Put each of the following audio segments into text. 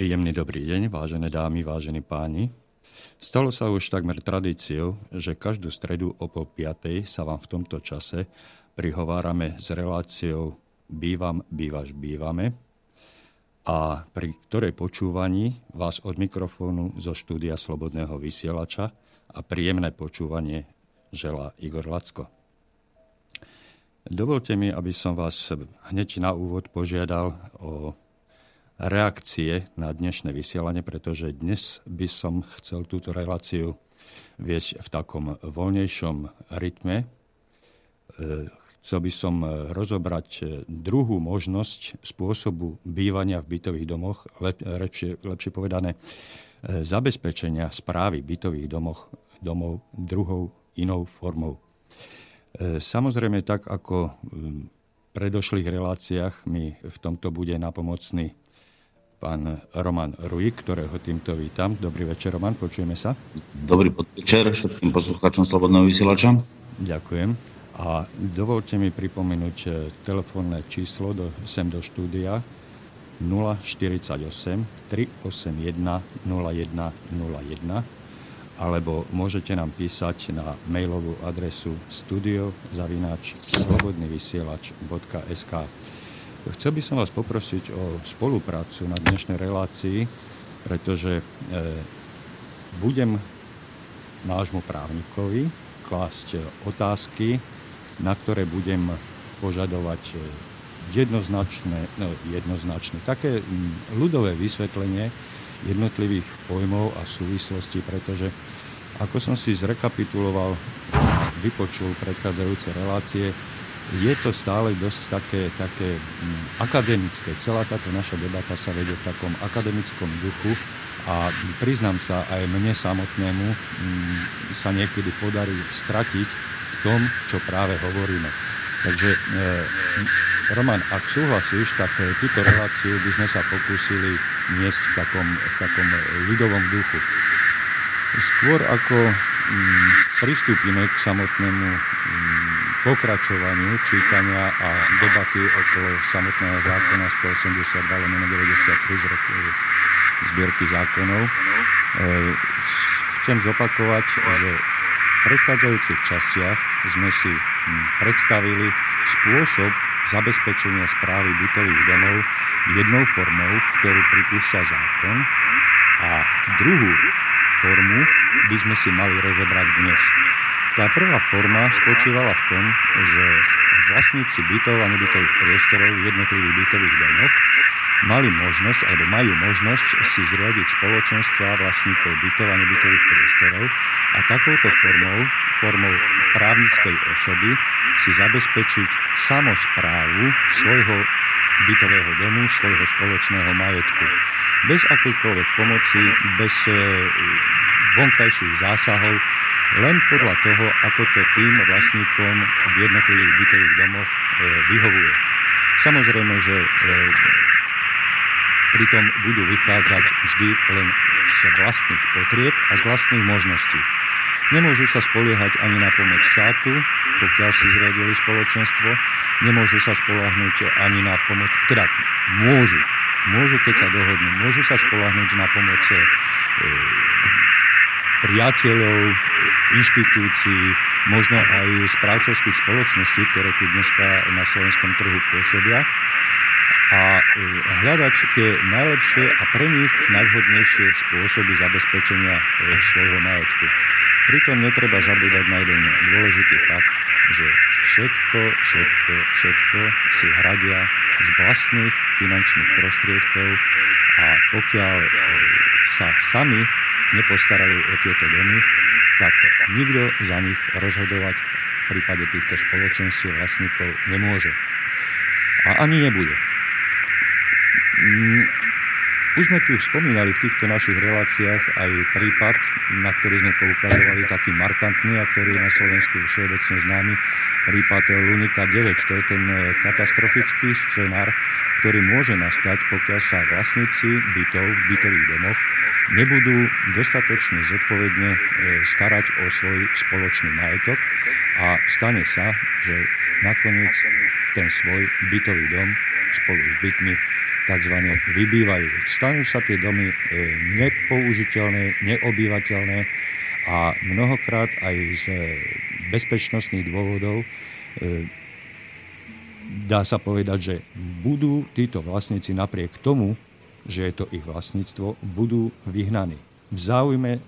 Príjemný dobrý deň, vážené dámy, vážení páni. Stalo sa už takmer tradíciou, že každú stredu o pol piatej sa vám v tomto čase prihovárame s reláciou Bývam, bývaš, bývame a pri ktorej počúvaní vás od mikrofónu zo štúdia Slobodného vysielača a príjemné počúvanie želá Igor Lacko. Dovolte mi, aby som vás hneď na úvod požiadal o reakcie na dnešné vysielanie, pretože dnes by som chcel túto reláciu viesť v takom voľnejšom rytme. E, chcel by som rozobrať druhú možnosť spôsobu bývania v bytových domoch, lepšie, lepšie povedané, e, zabezpečenia správy bytových domoch, domov druhou inou formou. E, samozrejme, tak ako v predošlých reláciách mi v tomto bude napomocný pán Roman Ruik, ktorého týmto vítam. Dobrý večer, Roman, počujeme sa. Dobrý podvečer všetkým poslucháčom Slobodného vysielača. Ďakujem. A dovolte mi pripomenúť e, telefónne číslo do, sem do štúdia 048 381 0101 alebo môžete nám písať na mailovú adresu studio.slobodnyvysielač.sk Chcel by som vás poprosiť o spoluprácu na dnešnej relácii, pretože e, budem nášmu právnikovi klásť otázky, na ktoré budem požadovať jednoznačné, no, jednoznačné, také ľudové vysvetlenie jednotlivých pojmov a súvislostí, pretože ako som si zrekapituloval vypočul predchádzajúce relácie, je to stále dosť také, také mm, akademické. Celá táto naša debata sa vedie v takom akademickom duchu a priznám sa, aj mne samotnému mm, sa niekedy podarí stratiť v tom, čo práve hovoríme. Takže, e, Roman, ak súhlasíš, tak e, túto reláciu by sme sa pokúsili niesť v takom, v takom ľudovom duchu. Skôr ako mm, pristúpime k samotnému pokračovaniu čítania a debaty okolo samotného zákona 182 lomeno 93 z roku zbierky zákonov. E, chcem zopakovať, že v predchádzajúcich častiach sme si predstavili spôsob zabezpečenia správy bytových domov jednou formou, ktorú pripúšťa zákon a druhú formu by sme si mali rozobrať dnes. Tá prvá forma spočívala v tom, že vlastníci bytov a nebytových priestorov v jednotlivých bytových domoch mali možnosť, alebo majú možnosť si zriadiť spoločenstva vlastníkov bytov a nebytových priestorov a takouto formou, formou právnickej osoby si zabezpečiť samosprávu svojho bytového domu, svojho spoločného majetku. Bez akýkoľvek pomoci, bez eh, vonkajších zásahov, len podľa toho, ako to tým vlastníkom v jednotlivých bytových domoch e, vyhovuje. Samozrejme, že e, pritom budú vychádzať vždy len z vlastných potrieb a z vlastných možností. Nemôžu sa spoliehať ani na pomoc štátu, pokiaľ si zriadili spoločenstvo, nemôžu sa spolahnúť ani na pomoc, teda môžu, môžu keď sa dohodnú, môžu sa spolahnúť na pomoc e, priateľov, inštitúcií, možno aj správcovských spoločností, ktoré tu dneska na slovenskom trhu pôsobia a e, hľadať tie najlepšie a pre nich najvhodnejšie spôsoby zabezpečenia e, svojho majetku. Pritom netreba zabúdať na jeden dôležitý fakt, že všetko, všetko, všetko si hradia z vlastných finančných prostriedkov a pokiaľ e, sa sami nepostarajú o tieto domy, tak nikto za nich rozhodovať v prípade týchto spoločenstiev vlastníkov nemôže. A ani nebude. Už sme tu spomínali v týchto našich reláciách aj prípad, na ktorý sme poukazovali taký markantný a ktorý je na Slovensku všeobecne známy, prípad Lunika 9. To je ten e, katastrofický scenár, ktorý môže nastať, pokiaľ sa vlastníci bytov v bytových domoch nebudú dostatočne zodpovedne e, starať o svoj spoločný majetok a stane sa, že nakoniec ten svoj bytový dom spolu s bytmi tzv. vybývajú. Stanú sa tie domy e, nepoužiteľné, neobývateľné a mnohokrát aj z bezpečnostných dôvodov dá sa povedať, že budú títo vlastníci napriek tomu, že je to ich vlastníctvo, budú vyhnaní v záujme e,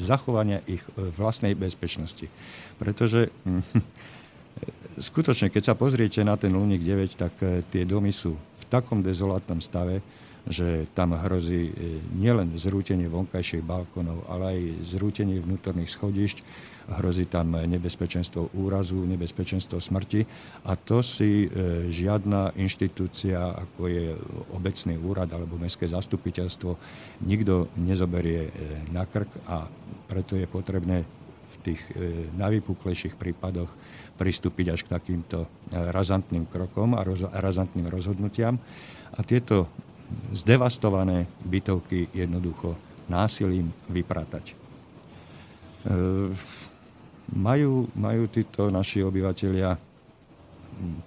zachovania ich e, vlastnej bezpečnosti. Pretože hm, skutočne, keď sa pozriete na ten Luník 9, tak e, tie domy sú takom dezolátnom stave, že tam hrozí nielen zrútenie vonkajších balkónov, ale aj zrútenie vnútorných schodišť, hrozí tam nebezpečenstvo úrazu, nebezpečenstvo smrti. A to si e, žiadna inštitúcia, ako je obecný úrad alebo mestské zastupiteľstvo, nikto nezoberie e, na krk a preto je potrebné v tých e, najvypuklejších prípadoch pristúpiť až k takýmto razantným krokom a razantným rozhodnutiam. A tieto zdevastované bytovky jednoducho násilím vypratať. Majú, majú títo naši obyvateľia,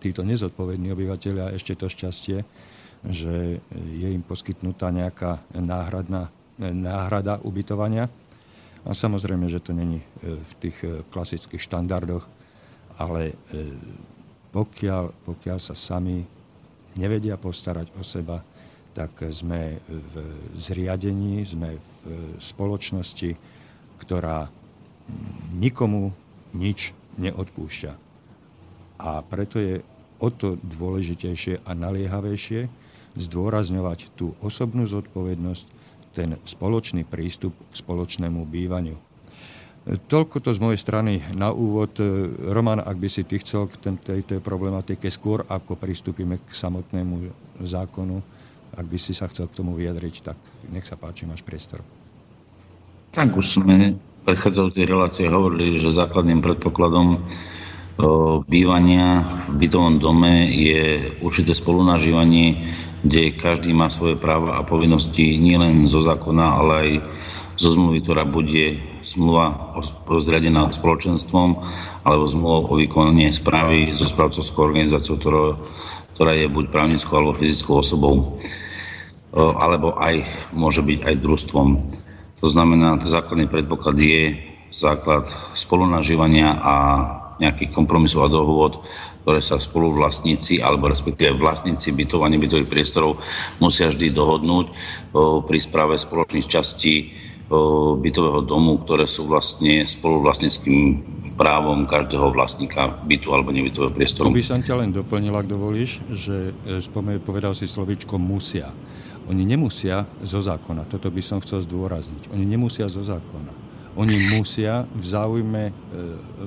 títo nezodpovední obyvateľia ešte to šťastie, že je im poskytnutá nejaká náhradná, náhrada ubytovania. A samozrejme, že to není e, v tých e, klasických štandardoch, ale e, pokiaľ, pokiaľ sa sami nevedia postarať o seba, tak sme v zriadení, sme v spoločnosti, ktorá nikomu nič neodpúšťa. A preto je o to dôležitejšie a naliehavejšie zdôrazňovať tú osobnú zodpovednosť, ten spoločný prístup k spoločnému bývaniu. Toľko to z mojej strany na úvod. Roman, ak by si ty chcel k tejto problematike skôr, ako pristúpime k samotnému zákonu, ak by si sa chcel k tomu vyjadriť, tak nech sa páči, máš priestor. Tak už sme predchádzajúcej relácie hovorili, že základným predpokladom bývania v bytovom dome je určité spolunažívanie, kde každý má svoje práva a povinnosti nielen zo zákona, ale aj zo zmluvy, ktorá bude zmluva zriadená spoločenstvom alebo zmluva o vykonanie správy so správcovskou organizáciou, ktorá, ktorá je buď právnickou alebo fyzickou osobou, alebo aj môže byť aj družstvom. To znamená, základný predpoklad je základ spolunažívania a nejakých kompromisov a dohôd, ktoré sa spoluvlastníci alebo respektíve vlastníci bytov a nebytových priestorov musia vždy dohodnúť pri správe spoločných častí bytového domu, ktoré sú vlastne spoluvlastníckým právom každého vlastníka bytu alebo nebytového priestoru. To by som ťa len doplnil, ak dovolíš, že e, povedal si slovičko musia. Oni nemusia zo zákona, toto by som chcel zdôrazniť, oni nemusia zo zákona. Oni musia v záujme, e,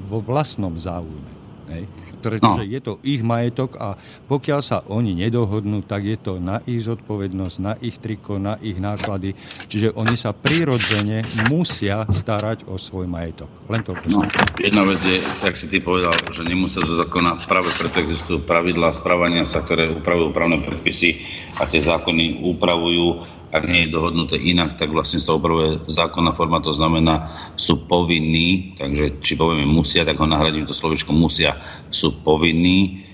vo vlastnom záujme. Hej? Pretože no. je to ich majetok a pokiaľ sa oni nedohodnú, tak je to na ich zodpovednosť, na ich triko, na ich náklady. Čiže oni sa prirodzene musia starať o svoj majetok. Len to no, Jedna vec je, tak si ty povedal, že nemusia zo zákona, práve preto existujú pravidlá správania sa, ktoré upravujú právne predpisy a tie zákony upravujú ak nie je dohodnuté inak, tak vlastne sa upravuje zákonná forma, to znamená, sú povinní, takže či povieme musia, tak ho nahradím to slovičko musia, sú povinní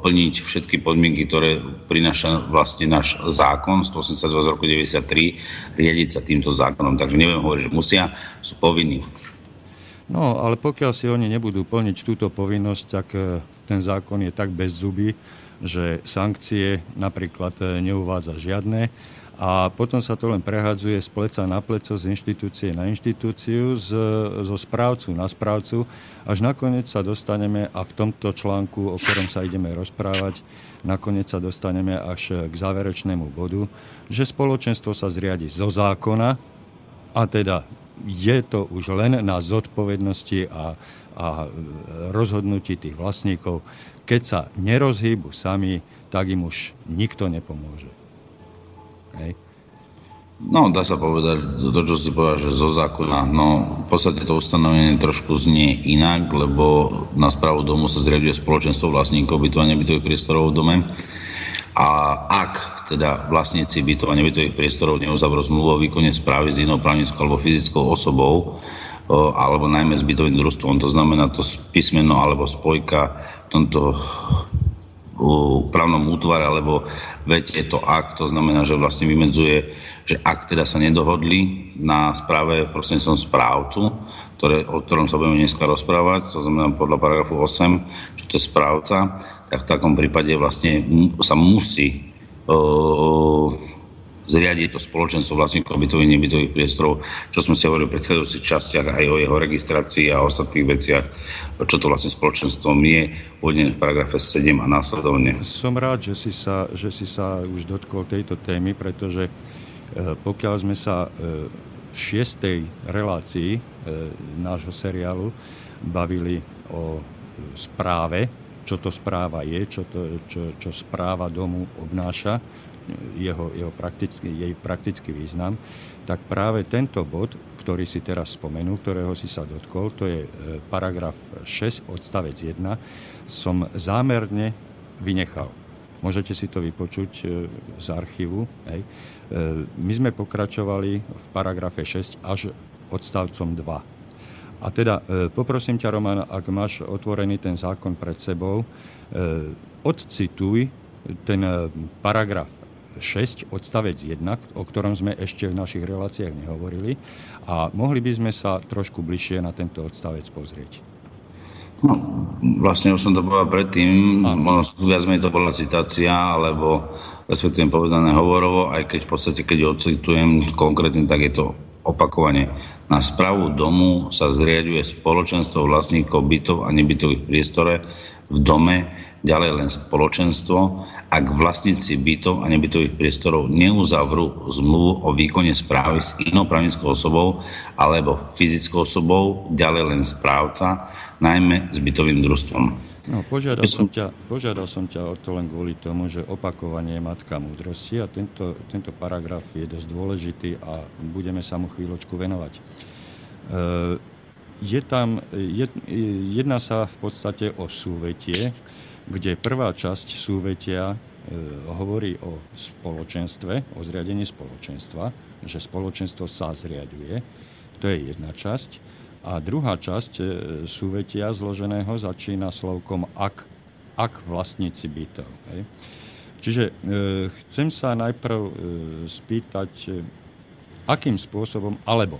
plniť všetky podmienky, ktoré prináša vlastne náš zákon 182 z roku 93, riadiť sa týmto zákonom. Takže neviem hovoriť, že musia, sú povinní. No, ale pokiaľ si oni nebudú plniť túto povinnosť, tak e, ten zákon je tak bez zuby, že sankcie napríklad e, neuvádza žiadne a potom sa to len prehadzuje z pleca na pleco, z inštitúcie na inštitúciu, z, zo správcu na správcu, až nakoniec sa dostaneme, a v tomto článku, o ktorom sa ideme rozprávať, nakoniec sa dostaneme až k záverečnému bodu, že spoločenstvo sa zriadi zo zákona, a teda je to už len na zodpovednosti a, a rozhodnutí tých vlastníkov. Keď sa nerozhýbu sami, tak im už nikto nepomôže. Hej. No, dá sa povedať, to, čo si povedal, že zo zákona, no v podstate to ustanovenie trošku znie inak, lebo na správu domu sa zriaduje spoločenstvo vlastníkov bytov a nebytových priestorov v dome. A ak teda vlastníci bytov a nebytových priestorov neuzavrú zmluvu o výkone správy s inou právnickou alebo fyzickou osobou, alebo najmä s bytovým družstvom, to znamená to písmeno alebo spojka v tomto právnom útvare, alebo veď je to akt, to znamená, že vlastne vymedzuje, že ak teda sa nedohodli na správe prostredníctvom správcu, ktoré, o ktorom sa budeme dneska rozprávať, to znamená podľa paragrafu 8, že to je správca, tak v takom prípade vlastne sa musí zriadiť to spoločenstvo vlastníkov bytových nebytových priestorov, čo sme si hovorili v predchádzajúcich častiach aj o jeho registrácii a ostatných veciach, čo to vlastne spoločenstvom je, uvedené v paragrafe 7 a následovne. Som rád, že si sa, že si sa už dotkol tejto témy, pretože e, pokiaľ sme sa e, v šiestej relácii e, nášho seriálu bavili o správe, čo to správa je, čo, to, čo, čo správa domu obnáša, jeho, jeho praktický, jej praktický význam, tak práve tento bod, ktorý si teraz spomenul, ktorého si sa dotkol, to je e, paragraf 6 odstavec 1, som zámerne vynechal. Môžete si to vypočuť e, z archívu. Hej. E, my sme pokračovali v paragrafe 6 až odstavcom 2. A teda poprosím ťa, Roman, ak máš otvorený ten zákon pred sebou, odcituj ten paragraf 6, odstavec 1, o ktorom sme ešte v našich reláciách nehovorili. A mohli by sme sa trošku bližšie na tento odstavec pozrieť. No, vlastne už som to povedal predtým, viac menej to bola citácia, alebo respektíve povedané hovorovo, aj keď v podstate, keď ocitujem konkrétne, tak je to opakovanie. Na správu domu sa zriaduje spoločenstvo vlastníkov bytov a nebytových priestore v dome, ďalej len spoločenstvo ak vlastníci bytov a nebytových priestorov neuzavrú zmluvu o výkone správy s inou právnickou osobou alebo fyzickou osobou, ďalej len správca, najmä s bytovým družstvom. No, požiadal, som ťa, požiadal som ťa o to len kvôli tomu, že opakovanie je matka múdrosti a tento, tento paragraf je dosť dôležitý a budeme sa mu chvíľočku venovať. E, je tam, je, jedná sa v podstate o súvetie, kde prvá časť súvetia e, hovorí o spoločenstve, o zriadení spoločenstva, že spoločenstvo sa zriaduje. To je jedna časť. A druhá časť e, súvetia zloženého začína slovkom ak, ak vlastníci bytov. Hej. Čiže e, chcem sa najprv e, spýtať, e, akým spôsobom, alebo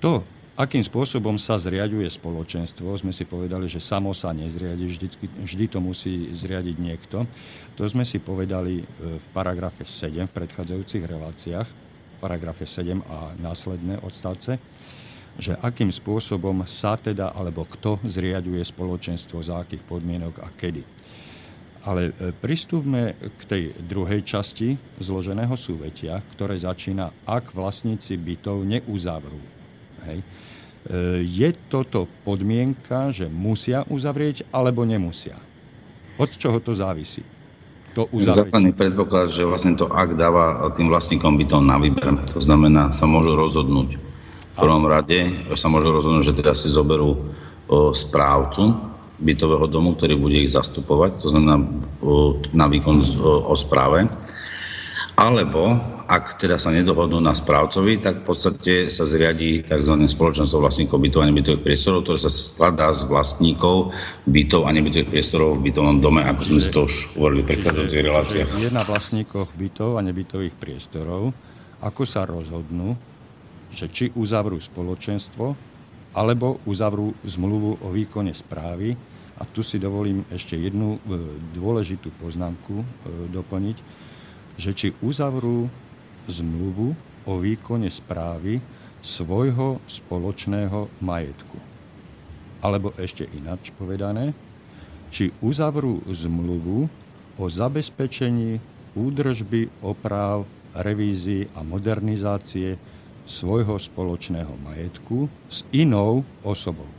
to, Akým spôsobom sa zriaďuje spoločenstvo? Sme si povedali, že samo sa nezriadi, vždy, vždy to musí zriadiť niekto. To sme si povedali e, v paragrafe 7 v predchádzajúcich reláciách, v paragrafe 7 a následné odstavce, že akým spôsobom sa teda, alebo kto zriaďuje spoločenstvo, za akých podmienok a kedy. Ale e, pristúpme k tej druhej časti zloženého súvetia, ktoré začína, ak vlastníci bytov neuzavrú. Hej je toto podmienka, že musia uzavrieť alebo nemusia? Od čoho to závisí? To Základný predpoklad, že vlastne to ak dáva tým vlastníkom bytov na výber. To znamená, sa môžu rozhodnúť. V prvom rade sa môžu rozhodnúť, že teda si zoberú správcu bytového domu, ktorý bude ich zastupovať, to znamená na výkon o správe. Alebo ak teda sa nedohodnú na správcovi, tak v podstate sa zriadí tzv. spoločenstvo vlastníkov bytov a nebytových priestorov, ktoré sa skladá z vlastníkov bytov a nebytových priestorov v bytovom dome, ako sme si to už hovorili v predchádzajúcich reláciách. Je na vlastníkoch bytov a nebytových priestorov, ako sa rozhodnú, že či uzavrú spoločenstvo, alebo uzavrú zmluvu o výkone správy. A tu si dovolím ešte jednu e, dôležitú poznámku e, doplniť, že či uzavrú zmluvu o výkone správy svojho spoločného majetku. Alebo ešte ináč povedané, či uzavrú zmluvu o zabezpečení údržby, oprav, revízii a modernizácie svojho spoločného majetku s inou osobou.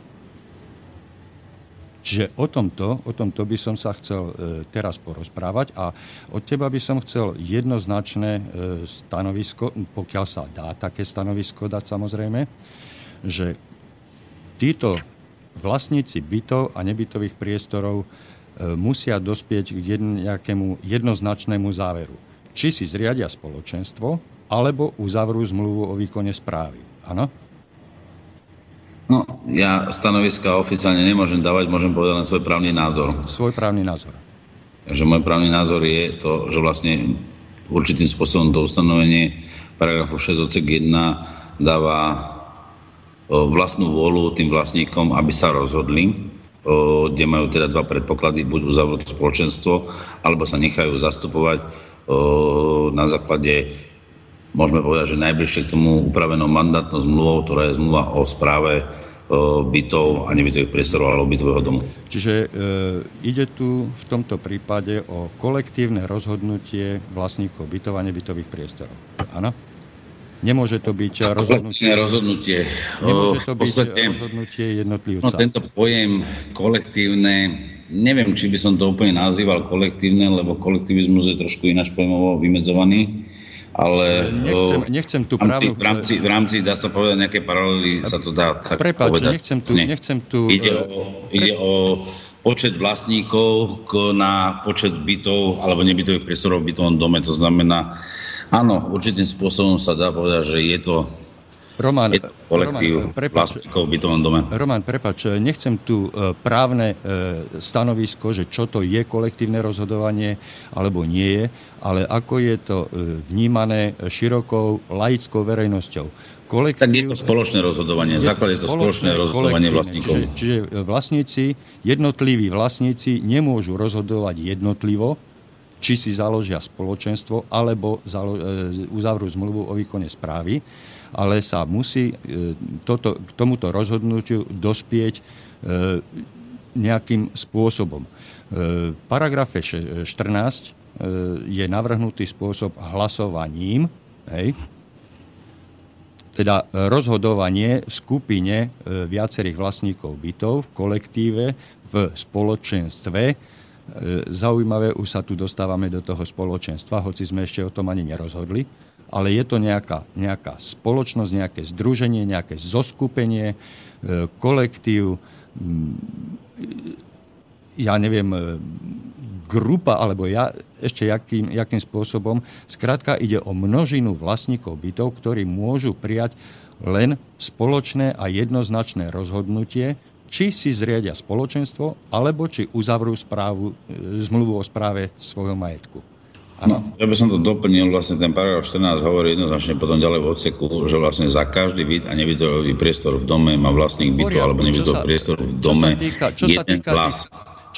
Čiže o tomto, o tomto by som sa chcel e, teraz porozprávať a od teba by som chcel jednoznačné e, stanovisko, pokiaľ sa dá také stanovisko dať samozrejme, že títo vlastníci bytov a nebytových priestorov e, musia dospieť k nejakému jednoznačnému záveru. Či si zriadia spoločenstvo, alebo uzavrú zmluvu o výkone správy. Áno? No, ja stanoviska oficiálne nemôžem dávať, môžem povedať len svoj právny názor. Svoj právny názor. Takže môj právny názor je to, že vlastne určitým spôsobom to ustanovenie paragrafu 6 odsek 1 dáva vlastnú vôľu tým vlastníkom, aby sa rozhodli, kde majú teda dva predpoklady, buď uzavrú spoločenstvo, alebo sa nechajú zastupovať na základe, môžeme povedať, že najbližšie k tomu upravenou mandátnou zmluvou, ktorá je zmluva o správe bytov a nebytových priestorov alebo bytového domu. Čiže e, ide tu v tomto prípade o kolektívne rozhodnutie vlastníkov bytov a nebytových priestorov. Áno? Nemôže to byť rozhodnutie... rozhodnutie. Nemôže to byť podstate, rozhodnutie jednotlivca. No, tento pojem kolektívne, neviem, či by som to úplne nazýval kolektívne, lebo kolektivizmus je trošku ináč pojmovo vymedzovaný ale nechcem, nechcem tu práve... V rámci, v rámci, dá sa povedať, nejaké paralely sa to dá tak Prepáč, povedať. nechcem tu... Nechcem tu ide, o, ide o počet vlastníkov na počet bytov alebo nebytových priestorov v bytovom dome. To znamená, áno, určitým spôsobom sa dá povedať, že je to Roman, je to kolektív Roman, prepač, v bytovom dome. Roman, prepač, nechcem tu e, právne e, stanovisko, že čo to je kolektívne rozhodovanie alebo nie je, ale ako je to e, vnímané širokou laickou verejnosťou. Kolektív... Tak je to spoločné rozhodovanie. Základ je to spoločné, spoločné rozhodovanie vlastníkov. Čiže, čiže vlastníci, jednotliví vlastníci nemôžu rozhodovať jednotlivo, či si založia spoločenstvo, alebo zalo, uzavrú zmluvu o výkone správy ale sa musí e, toto, k tomuto rozhodnutiu dospieť e, nejakým spôsobom. E, v paragrafe 14 je navrhnutý spôsob hlasovaním, hej, teda rozhodovanie v skupine viacerých vlastníkov bytov, v kolektíve, v spoločenstve. Zaujímavé, už sa tu dostávame do toho spoločenstva, hoci sme ešte o tom ani nerozhodli ale je to nejaká, nejaká spoločnosť, nejaké združenie, nejaké zoskupenie, e, kolektív, ja neviem, e, grupa, alebo ja, ešte jakým, jakým spôsobom. Skrátka ide o množinu vlastníkov bytov, ktorí môžu prijať len spoločné a jednoznačné rozhodnutie, či si zriadia spoločenstvo, alebo či uzavrú správu, e, zmluvu o správe svojho majetku. No, ja by som to doplnil, vlastne ten paragraf 14 hovorí jednoznačne potom ďalej v odseku, že vlastne za každý byt a nebytový priestor v dome má vlastných bytov alebo nebytový priestor v dome čo sa týka, čo jeden sa týka, hlas.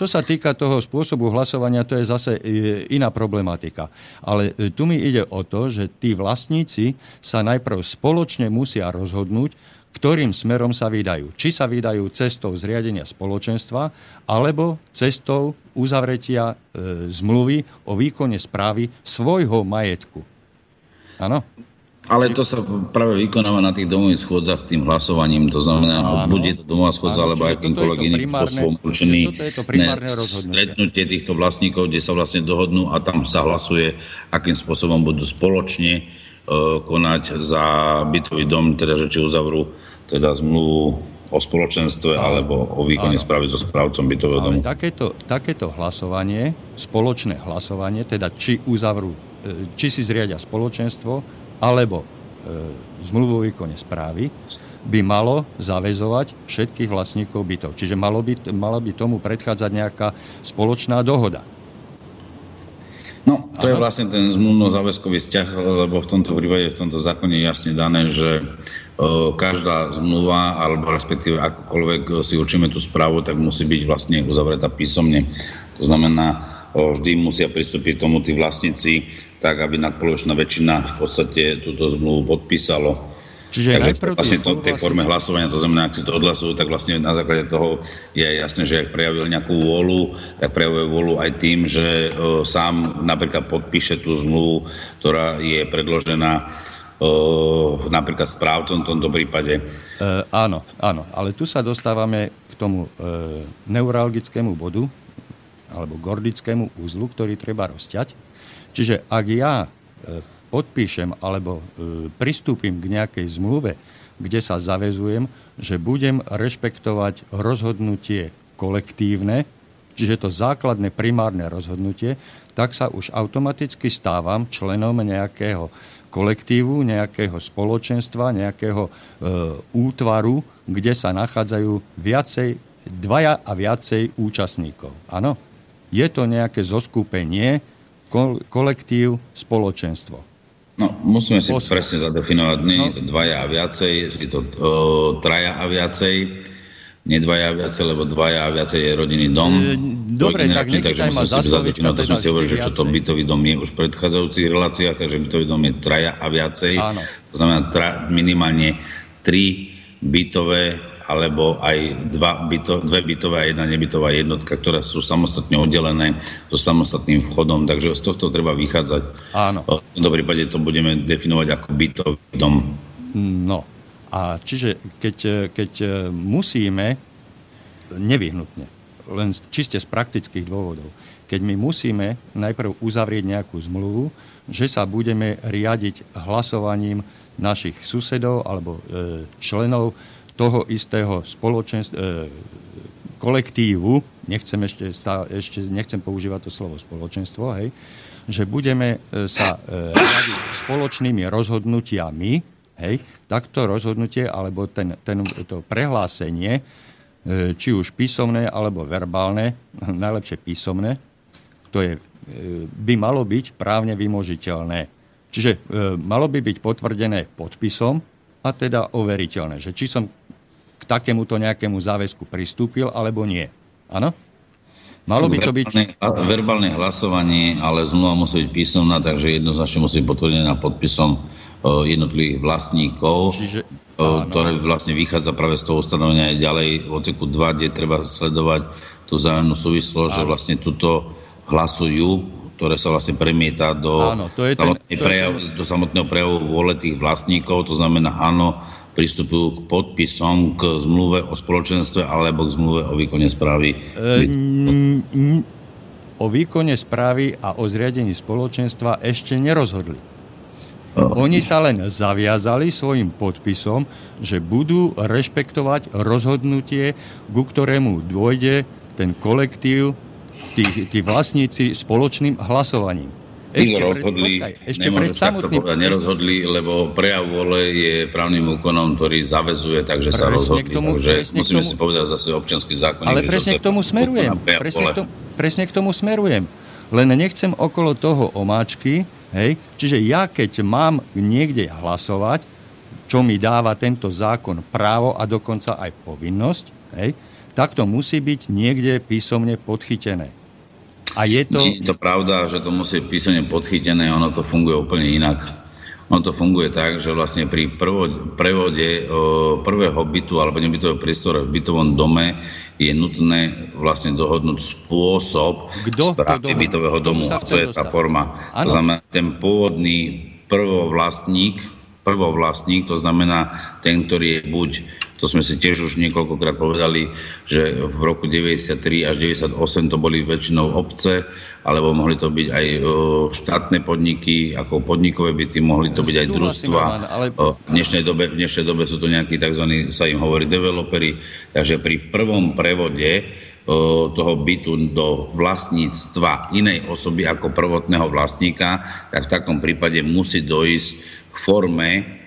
Čo sa týka toho spôsobu hlasovania, to je zase e, iná problematika. Ale e, tu mi ide o to, že tí vlastníci sa najprv spoločne musia rozhodnúť, ktorým smerom sa vydajú. Či sa vydajú cestou zriadenia spoločenstva, alebo cestou uzavretia e, zmluvy o výkone správy svojho majetku. Áno? Ale to sa práve vykonáva na tých domových schôdzach tým hlasovaním, to znamená, áno, buď je to domová schôdza, alebo akýmkoľvek iným spôsobom určený stretnutie týchto vlastníkov, kde sa vlastne dohodnú a tam sa hlasuje, akým spôsobom budú spoločne konať za bytový dom, teda že či uzavrú teda zmluvu o spoločenstve alebo o výkone správy so správcom bytového domu. Takéto, takéto hlasovanie, spoločné hlasovanie, teda či uzavrú, e, či si zriadia spoločenstvo alebo e, zmluvu o výkone správy, by malo zavezovať všetkých vlastníkov bytov. Čiže malo by, mala by tomu predchádzať nejaká spoločná dohoda. No, to Aha. je vlastne ten zmluvno-záväzkový vzťah, lebo v tomto prípade, v tomto zákone je jasne dané, že každá zmluva, alebo respektíve akokoľvek si určíme tú správu, tak musí byť vlastne uzavretá písomne. To znamená, vždy musia pristúpiť tomu tí vlastníci, tak aby nadpolovičná väčšina v podstate túto zmluvu podpísalo. Čiže Takže najprv vlastne to, tej forme hlasovania, to znamená, ak si to odhlasujú, tak vlastne na základe toho je jasné, že ak prejavil nejakú vôľu, tak prejavuje vôľu aj tým, že o, sám napríklad podpíše tú zmluvu, ktorá je predložená o, napríklad správcom v tomto prípade. E, áno, áno, ale tu sa dostávame k tomu e, neuralgickému bodu, alebo gordickému úzlu, ktorý treba rozťať. Čiže ak ja e, podpíšem alebo e, pristúpim k nejakej zmluve, kde sa zavezujem, že budem rešpektovať rozhodnutie kolektívne, čiže to základné primárne rozhodnutie, tak sa už automaticky stávam členom nejakého kolektívu, nejakého spoločenstva, nejakého e, útvaru, kde sa nachádzajú viacej, dvaja a viacej účastníkov. Áno? Je to nejaké zoskupenie, kolektív, spoločenstvo. No, musíme si Posl- presne zadefinovať, nie no. je to dvaja a viacej, je to o, traja a viacej, nedvaja a viacej, lebo dvaja a viacej je rodinný dom. E, dobre, tak nechytaj ma za slovička. To sme si hovorili, že čo to bytový dom je už v predchádzajúcich reláciách, takže bytový dom je traja a viacej. Áno. To znamená tra, minimálne tri bytové alebo aj dva byto, dve bytové a jedna nebytová jednotka, ktoré sú samostatne oddelené so samostatným vchodom, takže z tohto treba vychádzať. Áno. V tomto prípade to budeme definovať ako bytový dom. No, a čiže keď, keď musíme, nevyhnutne, len čiste z praktických dôvodov, keď my musíme najprv uzavrieť nejakú zmluvu, že sa budeme riadiť hlasovaním našich susedov alebo e, členov toho istého spoločenstva, e, kolektívu, nechcem ešte, ešte nechcem používať to slovo spoločenstvo, hej, že budeme e, sa e, radiť spoločnými rozhodnutiami, hej, takto rozhodnutie alebo ten, ten, to prehlásenie, e, či už písomné alebo verbálne, najlepšie písomné, to je, by malo byť právne vymožiteľné. Čiže malo by byť potvrdené podpisom a teda overiteľné, že či som takémuto nejakému záväzku pristúpil, alebo nie. Áno? Malo by to byť... Verbálne hlasovanie, ale zmluva musí byť písomná, takže jednoznačne musí byť potvrdená podpisom e, jednotlivých vlastníkov, Čiže, ktoré vlastne vychádza práve z toho ustanovenia aj ďalej v oceku 2, kde treba sledovať tú zájomnú súvislosť, že vlastne tuto hlasujú ktoré sa vlastne premieta do, áno, to je ten, to prejav, je... do samotného prejavu vôle tých vlastníkov, to znamená áno, pristupujú k podpisom k zmluve o spoločenstve alebo k zmluve o výkone správy? E, o výkone správy a o zriadení spoločenstva ešte nerozhodli. Oni sa len zaviazali svojim podpisom, že budú rešpektovať rozhodnutie, ku ktorému dôjde ten kolektív, tí, tí vlastníci spoločným hlasovaním. Ešte rozhodli, počkaj, ešte pred samotným... povedať, nerozhodli, lebo prejav vole je právnym úkonom, ktorý zavezuje, takže presne sa rozhodli. K tomu, takže musíme tomu, si povedať zase občianský zákon. Ale presne k tomu smerujem. Presne k tomu, presne k tomu smerujem. Len nechcem okolo toho omáčky, hej? Čiže ja keď mám niekde hlasovať, čo mi dáva tento zákon právo a dokonca aj povinnosť, hej? tak to musí byť niekde písomne podchytené. A je to... Nie je to pravda, že to musí byť písane podchytené, ono to funguje úplne inak. Ono to funguje tak, že vlastne pri prvo, prevode o, prvého bytu alebo nebytového priestoru v bytovom dome je nutné vlastne dohodnúť spôsob Kto správy bytového domu. A to je tá forma. Ano. To znamená, ten pôvodný prvovlastník, prvovlastník, to znamená ten, ktorý je buď to sme si tiež už niekoľkokrát povedali, že v roku 93 až 98 to boli väčšinou obce, alebo mohli to byť aj štátne podniky, ako podnikové byty, mohli to byť aj družstva. V dnešnej dobe, v dnešnej dobe sú to nejakí tzv. sa im hovorí developery. Takže pri prvom prevode toho bytu do vlastníctva inej osoby ako prvotného vlastníka, tak v takom prípade musí dojsť k forme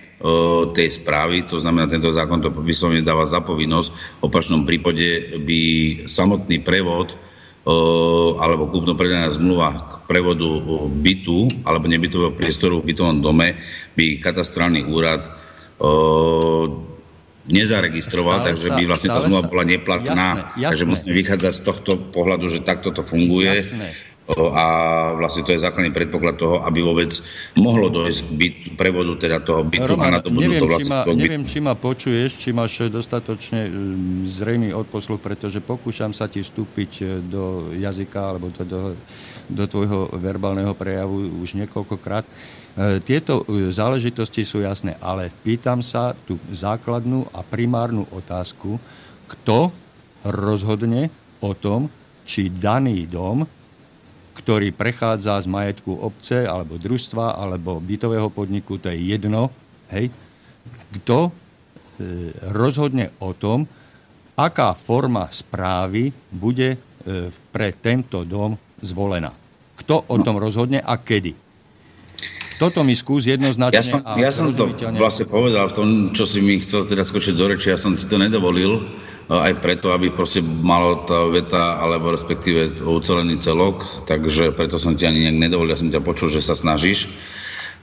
tej správy, to znamená, tento zákon to vyslovene dáva za povinnosť. V opačnom prípade by samotný prevod alebo kúpno-predaná zmluva k prevodu bytu alebo nebytového priestoru v bytovom dome by katastrálny úrad nezaregistroval, stále takže by vlastne tá zmluva bola neplatná. Jasné, jasné. Takže musíme vychádzať z tohto pohľadu, že takto to funguje. Jasné a vlastne to je základný predpoklad toho, aby vôbec mohlo dojsť k bytu, prevodu teda toho bytu Roman, a neviem, to či ma, neviem, či ma počuješ, či máš dostatočne mm, zrejmý odposluch, pretože pokúšam sa ti vstúpiť e, do jazyka alebo do, do, do tvojho verbálneho prejavu už niekoľkokrát. E, tieto e, záležitosti sú jasné, ale pýtam sa tú základnú a primárnu otázku, kto rozhodne o tom, či daný dom ktorý prechádza z majetku obce alebo družstva alebo bytového podniku, to je jedno, hej, kto e, rozhodne o tom, aká forma správy bude pre tento dom zvolená. Kto o tom rozhodne a kedy? Toto mi skús jednoznačne ja som, a ja som to vlastne povedal v tom, čo si mi chcel teda skočiť do reči, ja som ti to nedovolil, aj preto, aby proste malo tá veta, alebo respektíve ucelený celok, takže preto som ti ani nedovolil, ja som ťa počul, že sa snažíš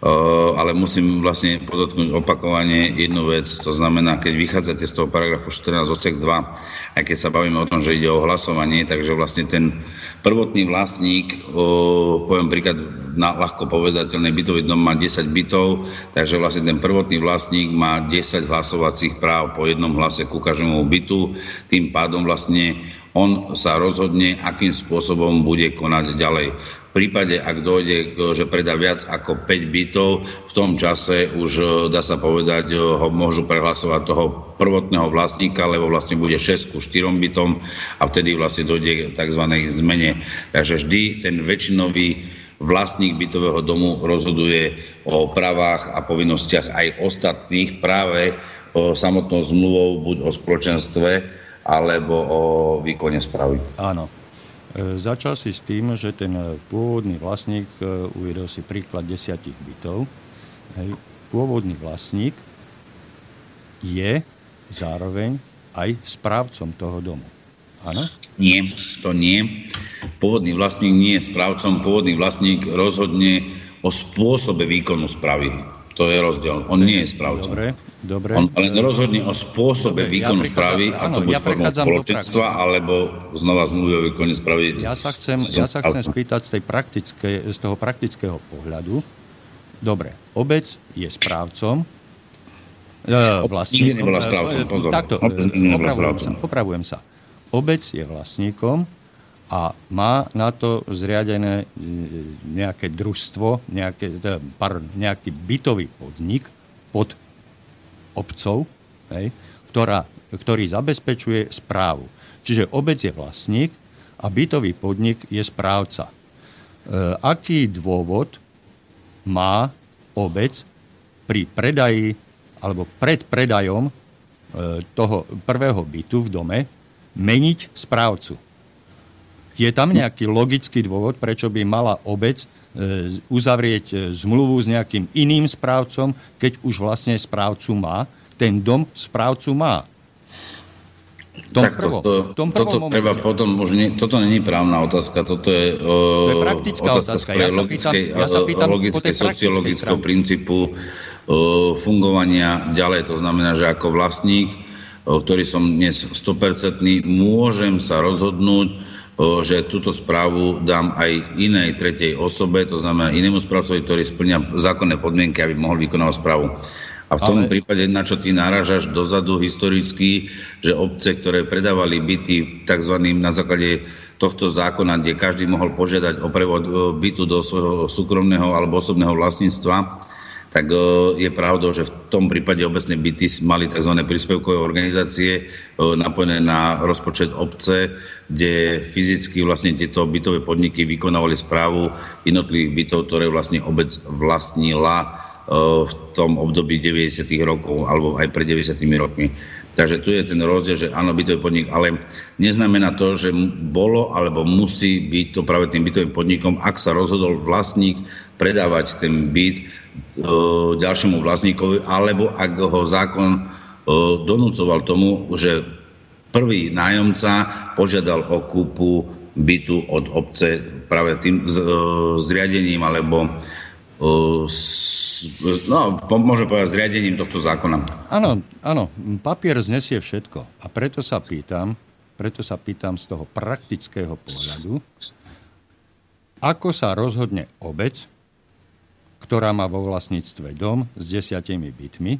ale musím vlastne podotknúť opakovane jednu vec, to znamená, keď vychádzate z toho paragrafu 14 odsek 2, aj keď sa bavíme o tom, že ide o hlasovanie, takže vlastne ten prvotný vlastník, poviem príklad, na ľahko povedateľný bytový dom má 10 bytov, takže vlastne ten prvotný vlastník má 10 hlasovacích práv po jednom hlase ku každému bytu, tým pádom vlastne on sa rozhodne, akým spôsobom bude konať ďalej. V prípade, ak dojde, že predá viac ako 5 bytov, v tom čase už, e, dá sa povedať, e, ho môžu prehlasovať toho prvotného vlastníka, lebo vlastne bude 6 ku 4 bytom a vtedy vlastne dojde k tzv. zmene. Takže vždy ten väčšinový vlastník bytového domu rozhoduje o právach a povinnostiach aj ostatných práve o samotnou zmluvou, buď o spoločenstve, alebo o výkone správy. Áno. E, začal si s tým, že ten pôvodný vlastník, e, uvedol si príklad desiatich bytov, hej, pôvodný vlastník je zároveň aj správcom toho domu. Áno? Nie, to nie. Pôvodný vlastník nie je správcom, pôvodný vlastník rozhodne o spôsobe výkonu správy. To je rozdiel. On nie je správcom. Dobre, dobre. On len rozhodne o spôsobe dobre, výkonu ja správy, ako buď ja formou spoločenstva, alebo znova zmluvy o výkone správy. Ja sa chcem, ja sa chcem spýtať z, tej praktické, z toho praktického pohľadu. Dobre, obec je správcom, e, vlastníkom. Nikdy nebola správcom, pozor. Takto, opravujem, sa, opravujem sa. Obec je vlastníkom, a má na to zriadené e, nejaké družstvo, nejaké, pardon, nejaký bytový podnik pod obcov, hej, ktorá, ktorý zabezpečuje správu. Čiže obec je vlastník a bytový podnik je správca. E, aký dôvod má obec pri predaji alebo pred predajom e, toho prvého bytu v dome meniť správcu? Je tam nejaký logický dôvod, prečo by mala obec e, uzavrieť e, zmluvu s nejakým iným správcom, keď už vlastne správcu má? Ten dom správcu má. Tom tak prvom, toto, tom toto momente. treba potom, už nie, toto není právna otázka, toto je, uh, to je praktická otázka. otázka ja, sa pýtam, ja sa pýtam logické, sociologického princípu uh, fungovania ďalej. To znamená, že ako vlastník, uh, ktorý som dnes 100%, môžem sa rozhodnúť, že túto správu dám aj inej tretej osobe, to znamená inému správcovi, ktorý splňa zákonné podmienky, aby mohol vykonávať správu. A v tom Ale... prípade, na čo ty náražaš dozadu historicky, že obce, ktoré predávali byty tzv. na základe tohto zákona, kde každý mohol požiadať o prevod bytu do svojho súkromného alebo osobného vlastníctva, tak e, je pravdou, že v tom prípade obecné byty mali tzv. príspevkové organizácie e, napojené na rozpočet obce, kde fyzicky vlastne tieto bytové podniky vykonávali správu jednotlivých bytov, ktoré vlastne obec vlastnila e, v tom období 90. rokov alebo aj pred 90. rokmi. Takže tu je ten rozdiel, že áno, bytový podnik, ale neznamená to, že bolo alebo musí byť to práve tým bytovým podnikom, ak sa rozhodol vlastník predávať ten byt ďalšiemu vlastníkovi, alebo ak ho zákon donúcoval tomu, že prvý nájomca požiadal o kúpu bytu od obce práve tým zriadením alebo no, môžem povedať zriadením tohto zákona. Áno, áno, papier znesie všetko a preto sa pýtam, preto sa pýtam z toho praktického pohľadu, ako sa rozhodne obec, ktorá má vo vlastníctve dom s desiatimi bytmi,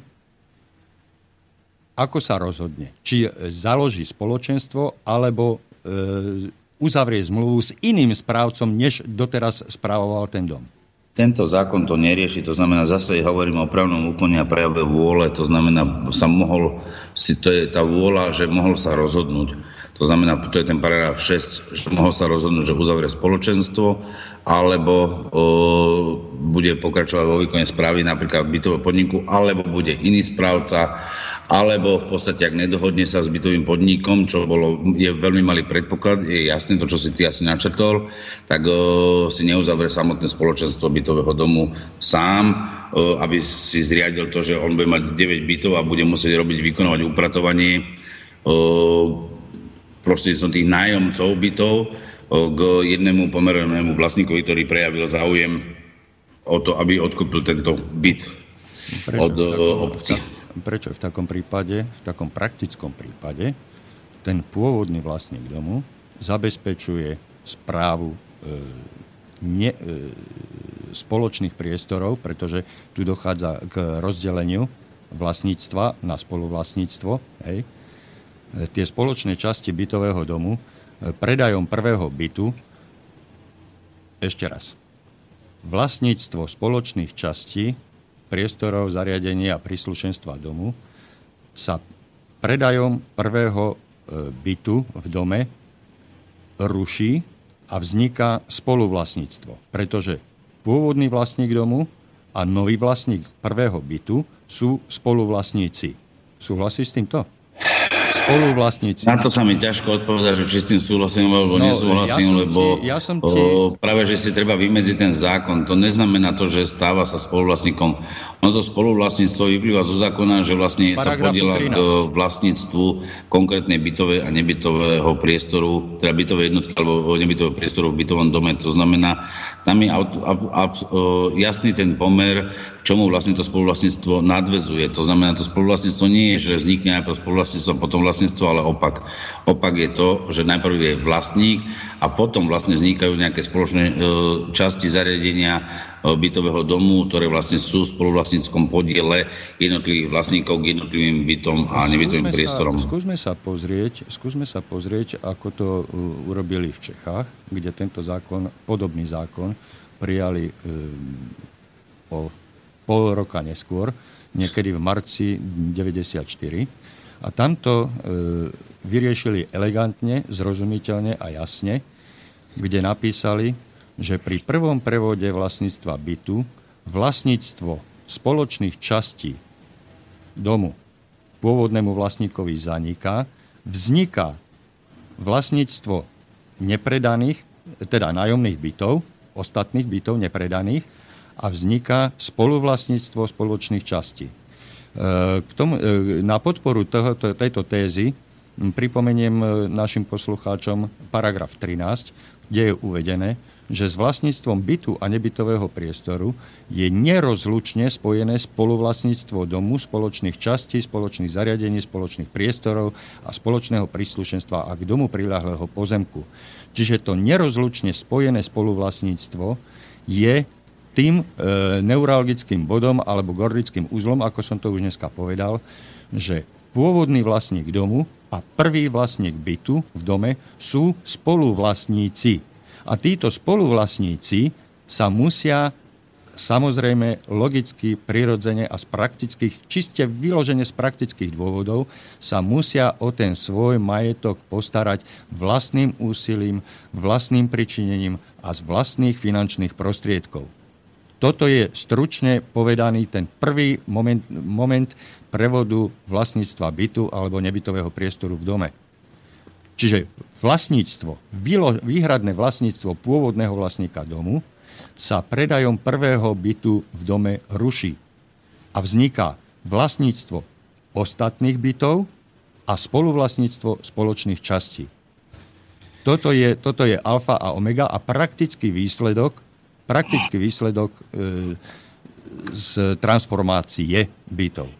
ako sa rozhodne? Či založí spoločenstvo, alebo e, uzavrie zmluvu s iným správcom, než doteraz správoval ten dom? Tento zákon to nerieši, to znamená, zase hovorím o právnom úplne a prejave vôle, to znamená, sa mohol, si to je tá vôľa, že mohol sa rozhodnúť. To znamená, to je ten paragraf 6, že mohol sa rozhodnúť, že uzavrie spoločenstvo, alebo o, bude pokračovať vo výkone správy napríklad bytového podniku, alebo bude iný správca, alebo v podstate, ak nedohodne sa s bytovým podnikom, čo bolo, je veľmi malý predpoklad, je jasné to, čo si ty asi načrtol, tak o, si neuzavrie samotné spoločenstvo bytového domu sám, o, aby si zriadil to, že on bude mať 9 bytov a bude musieť robiť, vykonovať upratovanie o, prostredníctvom tých nájomcov bytov, k jednému pomerenému vlastníkovi, ktorý prejavil záujem o to, aby odkúpil tento byt prečo od obci. Prečo v takom prípade, v takom praktickom prípade, ten pôvodný vlastník domu zabezpečuje správu e, ne, e, spoločných priestorov, pretože tu dochádza k rozdeleniu vlastníctva na spoluvlastníctvo. Hej. E, tie spoločné časti bytového domu predajom prvého bytu, ešte raz, vlastníctvo spoločných častí, priestorov, zariadení a príslušenstva domu sa predajom prvého e, bytu v dome ruší a vzniká spoluvlastníctvo. Pretože pôvodný vlastník domu a nový vlastník prvého bytu sú spoluvlastníci. Súhlasí s týmto? Spoluvlastníci. Na to sa mi ťažko odpovedať, že či s tým súhlasím alebo no, nesúhlasím, ja lebo ti, ja som ti... o, práve, že si treba vymedziť ten zákon. To neznamená to, že stáva sa spoluvlastníkom. Ono to spoluvlastníctvo vyplýva zo zákona, že vlastne sa podiela k vlastníctvu konkrétnej bytovej a nebytového priestoru, teda bytovej jednotky alebo nebytového priestoru v bytovom dome. To znamená, tam je jasný ten pomer, čomu vlastne to spoluvlastníctvo nadvezuje. To znamená, to spoluvlastníctvo nie je, že vznikne najprv spoluvlastníctvo, potom vlastníctvo, ale opak. Opak je to, že najprv je vlastník a potom vlastne vznikajú nejaké spoločné e, časti zariadenia e, bytového domu, ktoré vlastne sú v spoluvlastníckom podiele jednotlivých vlastníkov k jednotlivým bytom a nebytovým priestorom. Sa, skúsme, sa pozrieť, skúsme sa pozrieť, ako to e, urobili v Čechách, kde tento zákon, podobný zákon, prijali o pol roka neskôr, niekedy v marci 94. A tamto e, vyriešili elegantne, zrozumiteľne a jasne, kde napísali, že pri prvom prevode vlastníctva bytu vlastníctvo spoločných častí domu pôvodnému vlastníkovi zaniká, vzniká vlastníctvo nepredaných, teda nájomných bytov, ostatných bytov nepredaných a vzniká spoluvlastníctvo spoločných častí. E, k tomu, e, na podporu tohoto, tejto tézy pripomeniem e, našim poslucháčom paragraf 13, kde je uvedené, že s vlastníctvom bytu a nebytového priestoru je nerozlučne spojené spoluvlastníctvo domu, spoločných častí, spoločných zariadení, spoločných priestorov a spoločného príslušenstva a k domu prilahlého pozemku. Čiže to nerozlučne spojené spoluvlastníctvo je tým e, neuralgickým bodom alebo gordickým uzlom, ako som to už dneska povedal, že pôvodný vlastník domu a prvý vlastník bytu v dome sú spoluvlastníci. A títo spoluvlastníci sa musia samozrejme logicky, prirodzene a z praktických, čiste vyložene z praktických dôvodov, sa musia o ten svoj majetok postarať vlastným úsilím, vlastným pričinením a z vlastných finančných prostriedkov. Toto je stručne povedaný ten prvý moment, moment prevodu vlastníctva bytu alebo nebytového priestoru v dome. Čiže vlastníctvo, výhradné vlastníctvo pôvodného vlastníka domu sa predajom prvého bytu v dome ruší a vzniká vlastníctvo ostatných bytov a spoluvlastníctvo spoločných častí. Toto je, toto je alfa a omega a praktický výsledok, praktický výsledok e, z transformácie bytov.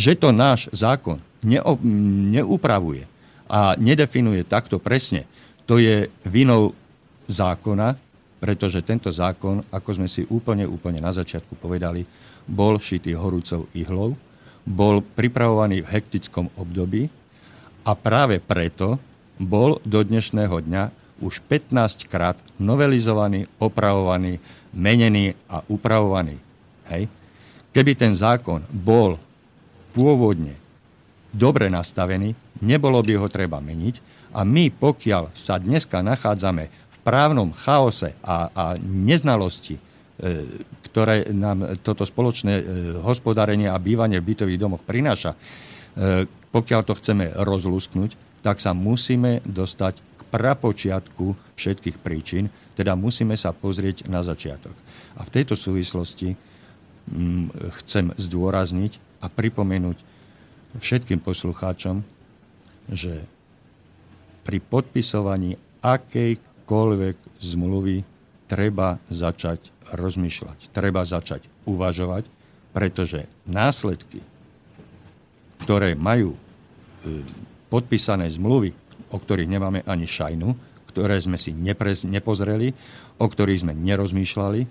Že to náš zákon neupravuje a nedefinuje takto presne, to je vinou zákona, pretože tento zákon, ako sme si úplne, úplne na začiatku povedali, bol šitý horúcou ihlou, bol pripravovaný v hektickom období a práve preto bol do dnešného dňa už 15 krát novelizovaný, opravovaný, menený a upravovaný. Hej. Keby ten zákon bol pôvodne dobre nastavený, nebolo by ho treba meniť. A my, pokiaľ sa dneska nachádzame v právnom chaose a, a neznalosti, e, ktoré nám toto spoločné e, hospodárenie a bývanie v bytových domoch prináša, e, pokiaľ to chceme rozlusknúť, tak sa musíme dostať prapočiatku všetkých príčin, teda musíme sa pozrieť na začiatok. A v tejto súvislosti mm, chcem zdôrazniť a pripomenúť všetkým poslucháčom, že pri podpisovaní akejkoľvek zmluvy treba začať rozmýšľať, treba začať uvažovať, pretože následky, ktoré majú e, podpísané zmluvy, o ktorých nemáme ani šajnu, ktoré sme si nepozreli, o ktorých sme nerozmýšľali,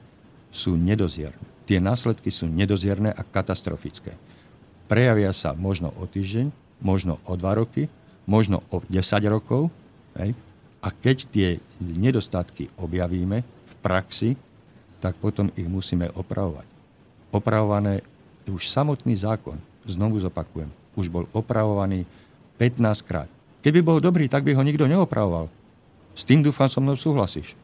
sú nedozierne. Tie následky sú nedozierne a katastrofické prejavia sa možno o týždeň, možno o dva roky, možno o 10 rokov. Hej? A keď tie nedostatky objavíme v praxi, tak potom ich musíme opravovať. Opravované už samotný zákon, znovu zopakujem, už bol opravovaný 15 krát. Keby bol dobrý, tak by ho nikto neopravoval. S tým dúfam so mnou súhlasíš.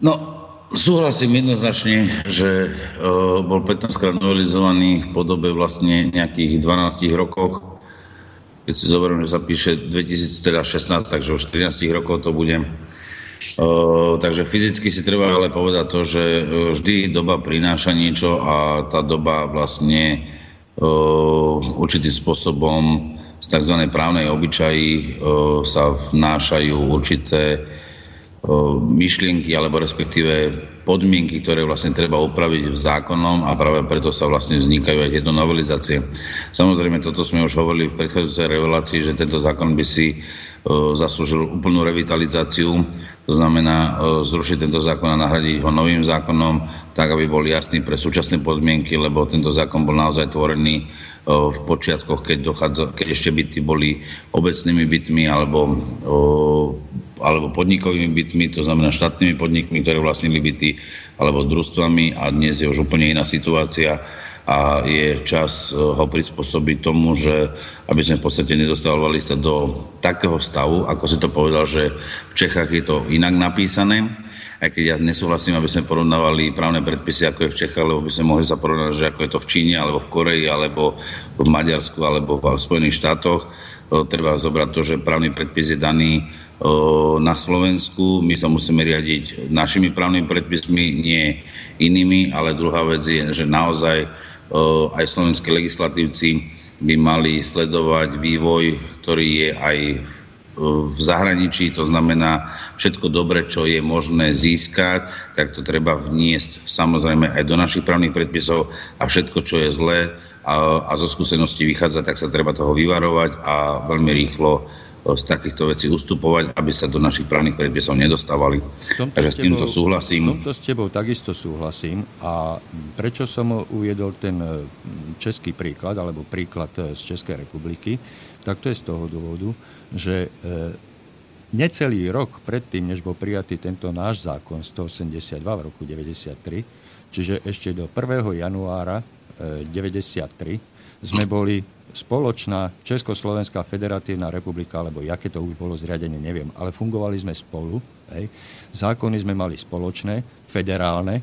No, Súhlasím jednoznačne, že uh, bol 15 krát novelizovaný v podobe vlastne nejakých 12 rokov. Keď si zoberiem, že sa píše 2016, takže už 13 rokov to bude. Uh, takže fyzicky si treba ale povedať to, že uh, vždy doba prináša niečo a tá doba vlastne určitým spôsobom z tzv. právnej obyčaji uh, sa vnášajú určité myšlienky alebo respektíve podmienky, ktoré vlastne treba upraviť v zákonom a práve preto sa vlastne vznikajú aj tieto novelizácie. Samozrejme, toto sme už hovorili v predchádzajúcej revelácii, že tento zákon by si zaslúžil úplnú revitalizáciu, to znamená zrušiť tento zákon a nahradiť ho novým zákonom, tak aby bol jasný pre súčasné podmienky, lebo tento zákon bol naozaj tvorený v počiatkoch, keď, dochádza, keď ešte byty boli obecnými bytmi alebo alebo podnikovými bytmi, to znamená štátnymi podnikmi, ktoré vlastnili byty, alebo družstvami a dnes je už úplne iná situácia a je čas eh, ho prispôsobiť tomu, že aby sme v podstate nedostávali sa do takého stavu, ako si to povedal, že v Čechách je to inak napísané, aj keď ja nesúhlasím, aby sme porovnávali právne predpisy, ako je v Čechách, lebo by sme mohli sa porovnať, že ako je to v Číne, alebo v Koreji, alebo v Maďarsku, alebo v Spojených štátoch. Treba zobrať to, že právny predpis je daný na Slovensku. My sa musíme riadiť našimi právnymi predpismi, nie inými, ale druhá vec je, že naozaj aj slovenskí legislatívci by mali sledovať vývoj, ktorý je aj v zahraničí, to znamená všetko dobre, čo je možné získať, tak to treba vniesť samozrejme aj do našich právnych predpisov a všetko, čo je zlé a, a zo skúsenosti vychádza, tak sa treba toho vyvarovať a veľmi rýchlo z takýchto vecí ustupovať, aby sa do našich právnych predpisov nedostávali. Takže s týmto súhlasím. Tomto s tebou takisto súhlasím. A prečo som uviedol ten e, český príklad, alebo príklad e, z Českej republiky, tak to je z toho dôvodu, že e, necelý rok predtým, než bol prijatý tento náš zákon 182 v roku 93, čiže ešte do 1. januára 93, sme boli spoločná Československá federatívna republika, alebo aké to už bolo zriadenie, neviem, ale fungovali sme spolu. Hej. Zákony sme mali spoločné, federálne,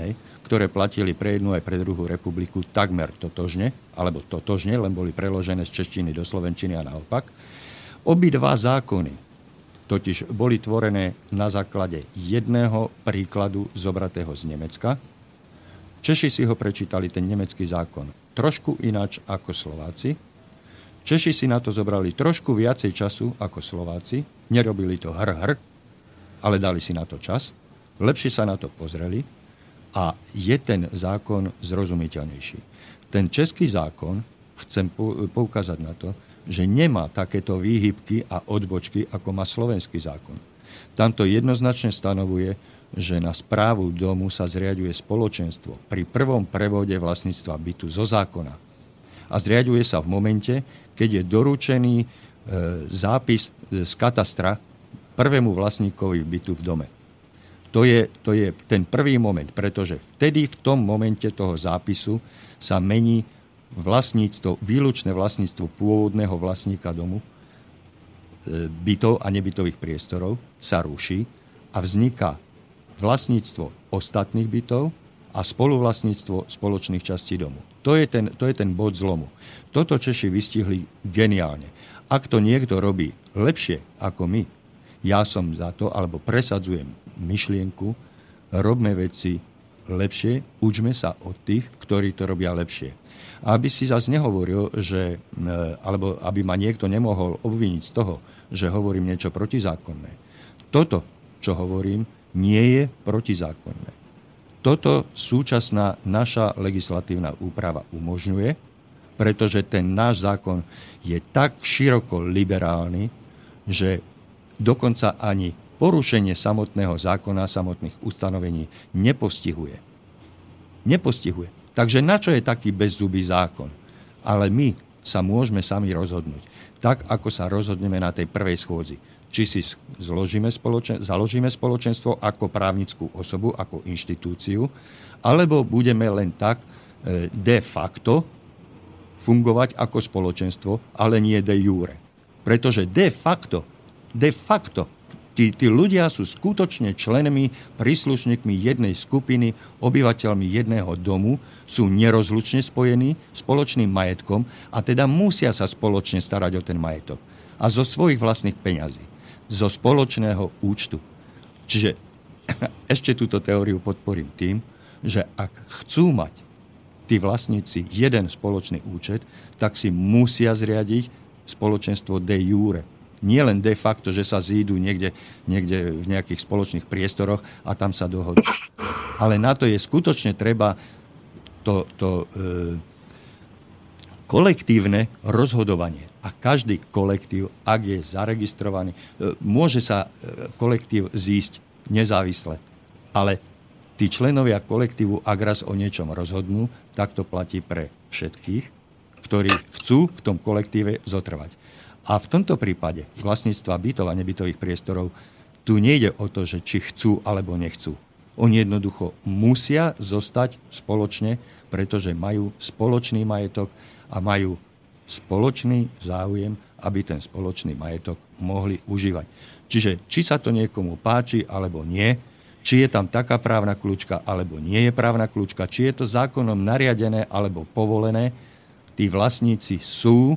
hej, ktoré platili pre jednu aj pre druhú republiku takmer totožne, alebo totožne, len boli preložené z češtiny do slovenčiny a naopak. Obidva zákony totiž boli tvorené na základe jedného príkladu zobratého z Nemecka. Češi si ho prečítali, ten nemecký zákon, trošku ináč ako Slováci. Češi si na to zobrali trošku viacej času ako Slováci. Nerobili to hr, hr ale dali si na to čas. Lepšie sa na to pozreli a je ten zákon zrozumiteľnejší. Ten český zákon, chcem poukázať na to, že nemá takéto výhybky a odbočky, ako má slovenský zákon. Tamto jednoznačne stanovuje, že na správu domu sa zriaduje spoločenstvo pri prvom prevode vlastníctva bytu zo zákona. A zriaduje sa v momente, keď je doručený e, zápis z katastra prvému vlastníkovi bytu v dome. To je, to je ten prvý moment, pretože vtedy v tom momente toho zápisu sa mení vlastníctvo, výlučné vlastníctvo pôvodného vlastníka domu, e, bytov a nebytových priestorov sa ruší a vzniká vlastníctvo ostatných bytov a spoluvlastníctvo spoločných častí domu. To je, ten, to je ten bod zlomu. Toto Češi vystihli geniálne. Ak to niekto robí lepšie ako my, ja som za to, alebo presadzujem myšlienku, robme veci lepšie, učme sa od tých, ktorí to robia lepšie. Aby si zase nehovoril, že, e, alebo aby ma niekto nemohol obviniť z toho, že hovorím niečo protizákonné. Toto, čo hovorím, nie je protizákonné. Toto súčasná naša legislatívna úprava umožňuje, pretože ten náš zákon je tak široko liberálny, že dokonca ani porušenie samotného zákona, samotných ustanovení nepostihuje. Nepostihuje. Takže na čo je taký bezzubý zákon? Ale my sa môžeme sami rozhodnúť. Tak, ako sa rozhodneme na tej prvej schôdzi. Či si zložíme spoločen- založíme spoločenstvo ako právnickú osobu, ako inštitúciu, alebo budeme len tak e, de facto fungovať ako spoločenstvo, ale nie de jure. Pretože de facto, de facto Tí, tí ľudia sú skutočne členmi, príslušníkmi jednej skupiny, obyvateľmi jedného domu, sú nerozlučne spojení spoločným majetkom a teda musia sa spoločne starať o ten majetok. A zo svojich vlastných peňazí. Zo spoločného účtu. Čiže ešte túto teóriu podporím tým, že ak chcú mať tí vlastníci jeden spoločný účet, tak si musia zriadiť spoločenstvo de jure, nie len de facto, že sa zídu niekde, niekde v nejakých spoločných priestoroch a tam sa dohodnú. Ale na to je skutočne treba to, to e, kolektívne rozhodovanie. A každý kolektív, ak je zaregistrovaný, e, môže sa e, kolektív zísť nezávisle. Ale tí členovia kolektívu, ak raz o niečom rozhodnú, tak to platí pre všetkých, ktorí chcú v tom kolektíve zotrvať. A v tomto prípade vlastníctva bytov a nebytových priestorov tu nejde o to, že či chcú alebo nechcú. Oni jednoducho musia zostať spoločne, pretože majú spoločný majetok a majú spoločný záujem, aby ten spoločný majetok mohli užívať. Čiže či sa to niekomu páči alebo nie, či je tam taká právna kľúčka alebo nie je právna kľúčka, či je to zákonom nariadené alebo povolené, tí vlastníci sú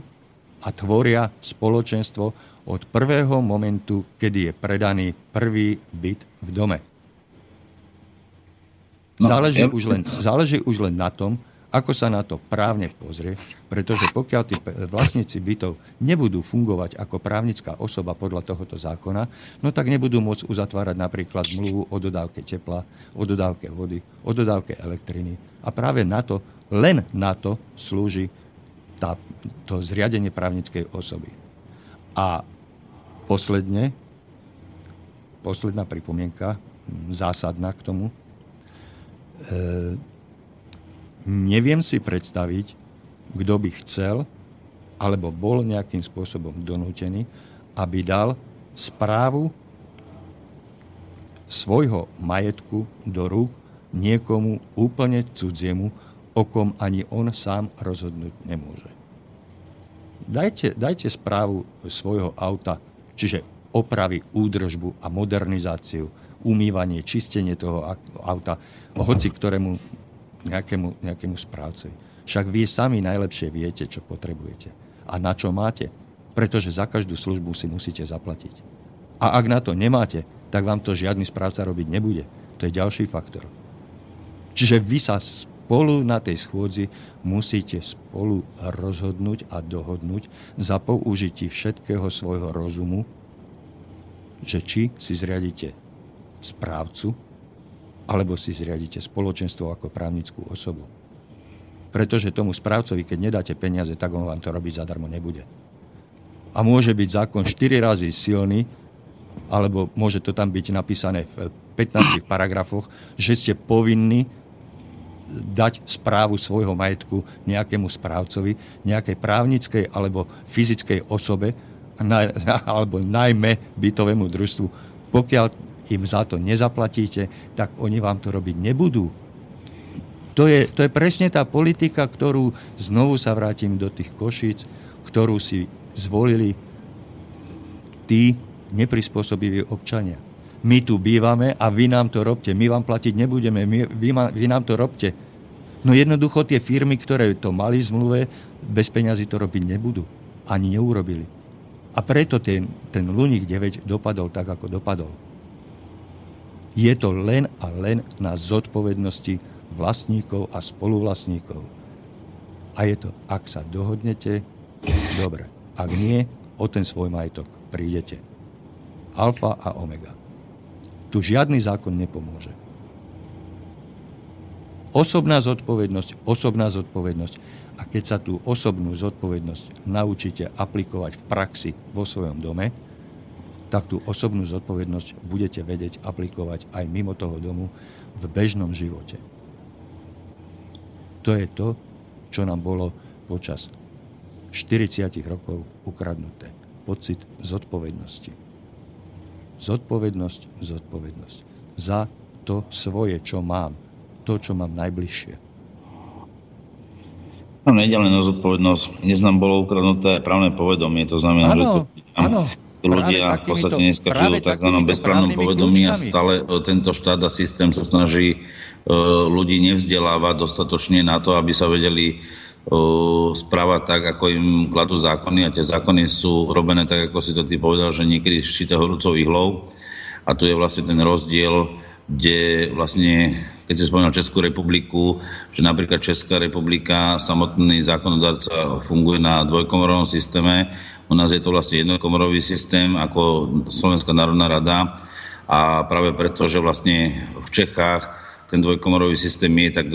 a tvoria spoločenstvo od prvého momentu, kedy je predaný prvý byt v dome. No, záleží, ja... už len, záleží už len na tom, ako sa na to právne pozrie, pretože pokiaľ tí vlastníci bytov nebudú fungovať ako právnická osoba podľa tohoto zákona, no tak nebudú môcť uzatvárať napríklad zmluvu o dodávke tepla, o dodávke vody, o dodávke elektriny. A práve na to, len na to slúži tá, to zriadenie právnickej osoby. A posledne, posledná pripomienka, zásadná k tomu, e, neviem si predstaviť, kto by chcel alebo bol nejakým spôsobom donútený, aby dal správu svojho majetku do rúk niekomu úplne cudziemu, o kom ani on sám rozhodnúť nemôže. Dajte, dajte správu svojho auta, čiže opravy, údržbu a modernizáciu, umývanie, čistenie toho auta, hoci ktorému nejakému, nejakému správcovi. Však vy sami najlepšie viete, čo potrebujete a na čo máte, pretože za každú službu si musíte zaplatiť. A ak na to nemáte, tak vám to žiadny správca robiť nebude. To je ďalší faktor. Čiže vy sa spolu na tej schôdzi musíte spolu rozhodnúť a dohodnúť za použití všetkého svojho rozumu, že či si zriadite správcu, alebo si zriadite spoločenstvo ako právnickú osobu. Pretože tomu správcovi, keď nedáte peniaze, tak on vám to robiť zadarmo nebude. A môže byť zákon 4 razy silný, alebo môže to tam byť napísané v 15 paragrafoch, že ste povinní dať správu svojho majetku nejakému správcovi, nejakej právnickej alebo fyzickej osobe, alebo najmä bytovému družstvu. Pokiaľ im za to nezaplatíte, tak oni vám to robiť nebudú. To je, to je presne tá politika, ktorú znovu sa vrátim do tých košíc, ktorú si zvolili tí neprispôsobiví občania. My tu bývame a vy nám to robte. My vám platiť nebudeme, my, vy, ma, vy nám to robte. No jednoducho tie firmy, ktoré to mali zmluve, bez peňazí to robiť nebudú. Ani neurobili. A preto ten, ten Luník 9 dopadol tak, ako dopadol. Je to len a len na zodpovednosti vlastníkov a spoluvlastníkov. A je to, ak sa dohodnete, dobre. Ak nie, o ten svoj majetok prídete. Alfa a omega. Tu žiadny zákon nepomôže. Osobná zodpovednosť, osobná zodpovednosť. A keď sa tú osobnú zodpovednosť naučíte aplikovať v praxi vo svojom dome, tak tú osobnú zodpovednosť budete vedieť aplikovať aj mimo toho domu v bežnom živote. To je to, čo nám bolo počas 40 rokov ukradnuté. Pocit zodpovednosti. Zodpovednosť, zodpovednosť. Za to svoje, čo mám, to, čo mám najbližšie. No, nejde len o zodpovednosť. Dnes nám bolo ukradnuté právne povedomie, to znamená, ano, že to, ano, ľudia v podstate dneska žijú v tzv. bezprávnom povedomí a stále e, tento štát a systém sa snaží e, ľudí nevzdelávať dostatočne na to, aby sa vedeli e, správať tak, ako im kladú zákony a tie zákony sú robené tak, ako si to ty povedal, že niekedy šíte horúcou ihlou a tu je vlastne ten rozdiel, kde vlastne keď si spomínal Českú republiku, že napríklad Česká republika, samotný zákonodárca funguje na dvojkomorovom systéme, u nás je to vlastne jednokomorový systém ako Slovenská národná rada a práve preto, že vlastne v Čechách ten dvojkomorový systém je, tak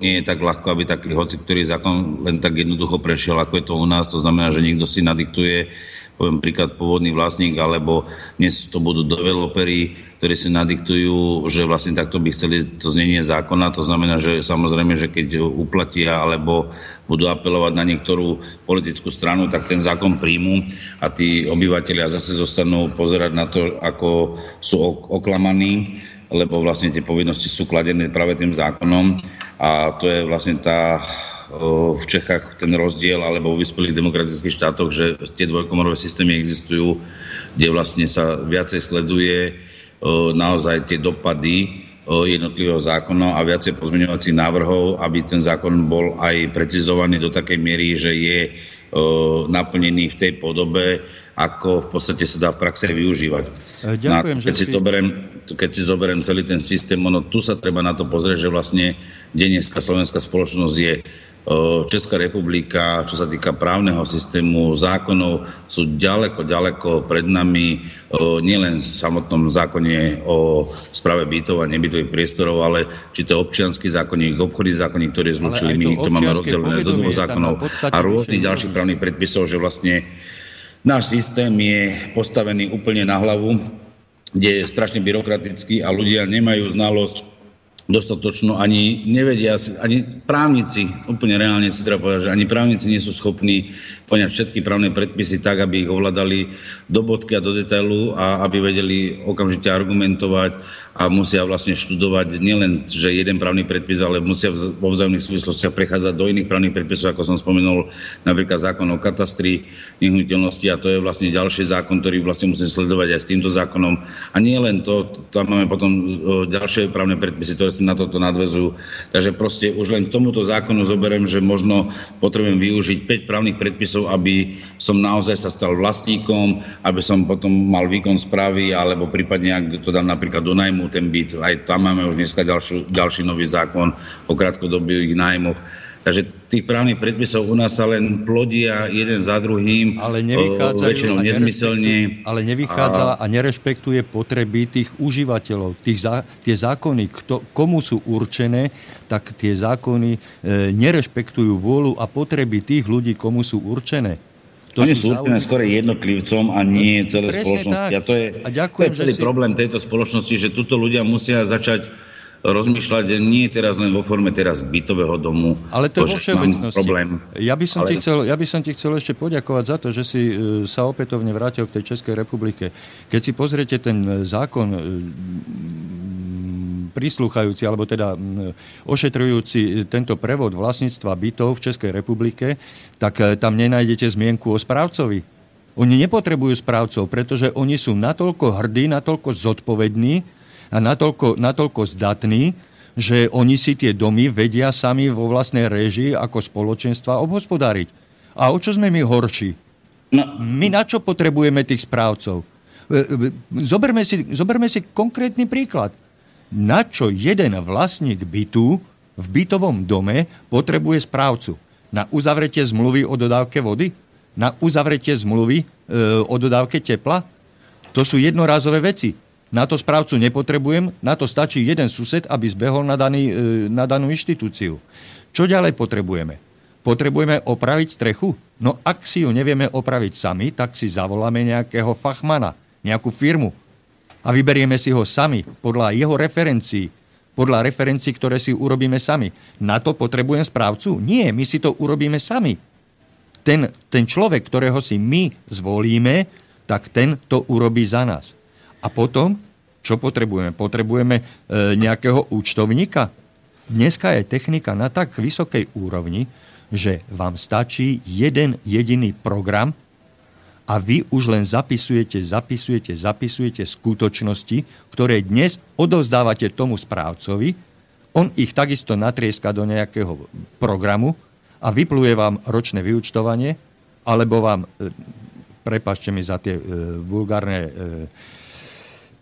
nie je tak ľahko, aby taký hoci, ktorý zákon len tak jednoducho prešiel, ako je to u nás. To znamená, že niekto si nadiktuje poviem príklad pôvodný vlastník, alebo dnes to budú developeri, ktorí si nadiktujú, že vlastne takto by chceli to znenie zákona. To znamená, že samozrejme, že keď uplatia alebo budú apelovať na niektorú politickú stranu, tak ten zákon príjmu a tí obyvateľia zase zostanú pozerať na to, ako sú oklamaní lebo vlastne tie povinnosti sú kladené práve tým zákonom a to je vlastne tá v Čechách ten rozdiel, alebo vo vyspelých demokratických štátoch, že tie dvojkomorové systémy existujú, kde vlastne sa viacej sleduje naozaj tie dopady jednotlivého zákona a viacej pozmeňovacích návrhov, aby ten zákon bol aj precizovaný do takej miery, že je naplnený v tej podobe, ako v podstate sa dá v praxe využívať. E, ďakujem, keď, si... si zoberiem, keď si zoberiem celý ten systém, ono, tu sa treba na to pozrieť, že vlastne dneska slovenská spoločnosť je Česká republika, čo sa týka právneho systému, zákonov, sú ďaleko, ďaleko pred nami, nielen v samotnom zákone o správe bytov a nebytových priestorov, ale či to občianský zákonník, obchodný zákonník, ktorý zlučili, my to máme rozdelené do dvoch zákonov a rôznych ďalších právnych predpisov, že vlastne náš systém je postavený úplne na hlavu, kde je strašne byrokratický a ľudia nemajú znalosť dostatočnú, ani nevedia, ani právnici, úplne reálne si treba povedať, že ani právnici nie sú schopní poňať všetky právne predpisy tak, aby ich ovládali do bodky a do detailu a aby vedeli okamžite argumentovať a musia vlastne študovať nielen, že jeden právny predpis, ale musia vo vzájomných súvislostiach prechádzať do iných právnych predpisov, ako som spomenul, napríklad zákon o katastri nehnuteľnosti a to je vlastne ďalší zákon, ktorý vlastne musím sledovať aj s týmto zákonom. A nie len to, tam máme potom ďalšie právne predpisy, ktoré sa na toto nadvezujú. Takže proste už len k tomuto zákonu zoberiem, že možno potrebujem využiť 5 právnych predpisov, aby som naozaj sa stal vlastníkom, aby som potom mal výkon správy, alebo prípadne, ak to dám napríklad do najmu, nájmu ten byt. Aj tam máme už dneska ďalší, ďalší nový zákon o krátkodobých nájmoch. Takže tých právnych predpisov u nás sa len plodia jeden za druhým, ale väčšinou nezmyselne. Ale nevychádza a... a nerešpektuje potreby tých užívateľov. Tých zá, tie zákony, kto, komu sú určené, tak tie zákony e, nerešpektujú vôľu a potreby tých ľudí, komu sú určené. To Oni sú určené skôr jednotlivcom a nie celé Presne spoločnosti. Tak. A to je, a ďakujem, to je celý si... problém tejto spoločnosti, že tuto ľudia musia začať rozmýšľať nie teraz len vo forme teraz bytového domu. Ale to je vo všeobecnosti. Problém. Ja by, som Ale... ti chcel, ja by som ti chcel ešte poďakovať za to, že si e, sa opätovne vrátil k tej Českej republike. Keď si pozriete ten e, zákon e, prislúchajúci, alebo teda ošetrujúci tento prevod vlastníctva bytov v Českej republike, tak e, tam nenájdete zmienku o správcovi. Oni nepotrebujú správcov, pretože oni sú natoľko hrdí, natoľko zodpovední a natoľko, natoľko zdatní, že oni si tie domy vedia sami vo vlastnej režii ako spoločenstva obhospodáriť. A o čo sme my horší? No. My na čo potrebujeme tých správcov? E, e, zoberme si, zoberme si konkrétny príklad. Na čo jeden vlastník bytu v bytovom dome potrebuje správcu? Na uzavretie zmluvy o dodávke vody? Na uzavretie zmluvy e, o dodávke tepla? To sú jednorázové veci. Na to správcu nepotrebujem, na to stačí jeden sused, aby zbehol na, daný, e, na danú inštitúciu. Čo ďalej potrebujeme? Potrebujeme opraviť strechu? No ak si ju nevieme opraviť sami, tak si zavoláme nejakého fachmana nejakú firmu a vyberieme si ho sami podľa jeho referencií, podľa referencií, ktoré si urobíme sami. Na to potrebujem správcu? Nie, my si to urobíme sami. Ten, ten človek, ktorého si my zvolíme, tak ten to urobí za nás. A potom, čo potrebujeme? Potrebujeme e, nejakého účtovníka? Dneska je technika na tak vysokej úrovni, že vám stačí jeden jediný program, a vy už len zapisujete, zapisujete, zapisujete skutočnosti, ktoré dnes odovzdávate tomu správcovi, on ich takisto natrieska do nejakého programu a vypluje vám ročné vyučtovanie, alebo vám, e, prepašte mi za tie e, vulgárne e,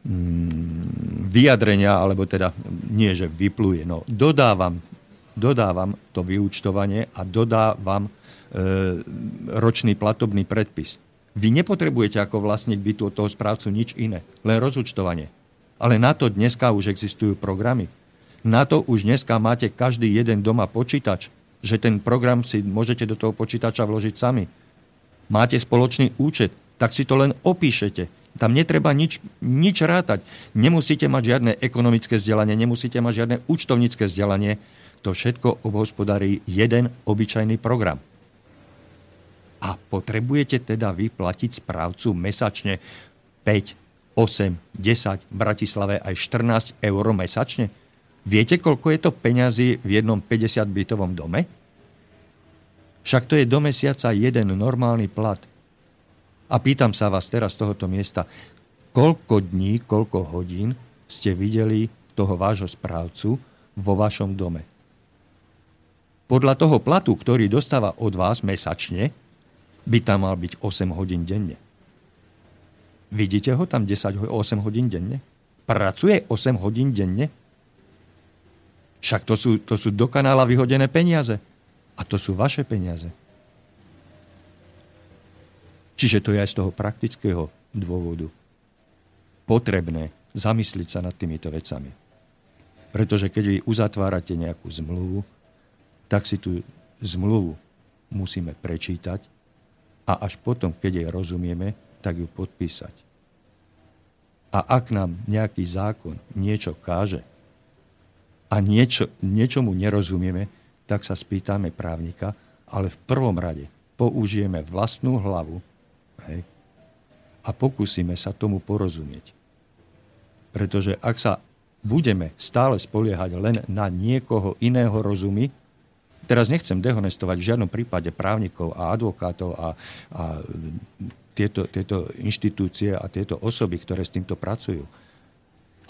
mm, vyjadrenia, alebo teda nie, že vypluje, no dodávam, dodávam to vyučtovanie a dodávam ročný platobný predpis. Vy nepotrebujete ako vlastník bytu od toho správcu nič iné, len rozúčtovanie. Ale na to dneska už existujú programy. Na to už dneska máte každý jeden doma počítač, že ten program si môžete do toho počítača vložiť sami. Máte spoločný účet, tak si to len opíšete. Tam netreba nič, nič rátať. Nemusíte mať žiadne ekonomické vzdelanie, nemusíte mať žiadne účtovnícke vzdelanie. To všetko obhospodarí jeden obyčajný program. A potrebujete teda vyplatiť správcu mesačne 5, 8, 10, v Bratislave aj 14 eur mesačne? Viete, koľko je to peňazí v jednom 50-bytovom dome? Však to je do mesiaca jeden normálny plat. A pýtam sa vás teraz z tohoto miesta, koľko dní, koľko hodín ste videli toho vášho správcu vo vašom dome? Podľa toho platu, ktorý dostáva od vás mesačne, by tam mal byť 8 hodín denne. Vidíte ho tam 10, 8 hodín denne? Pracuje 8 hodín denne? Však to sú, to sú do kanála vyhodené peniaze. A to sú vaše peniaze. Čiže to je aj z toho praktického dôvodu potrebné zamysliť sa nad týmito vecami. Pretože keď vy uzatvárate nejakú zmluvu, tak si tú zmluvu musíme prečítať a až potom, keď jej rozumieme, tak ju podpísať. A ak nám nejaký zákon niečo káže a niečo, niečomu nerozumieme, tak sa spýtame právnika, ale v prvom rade použijeme vlastnú hlavu hej, a pokúsime sa tomu porozumieť. Pretože ak sa budeme stále spoliehať len na niekoho iného rozumy, Teraz nechcem dehonestovať v žiadnom prípade právnikov a advokátov a, a tieto, tieto inštitúcie a tieto osoby, ktoré s týmto pracujú.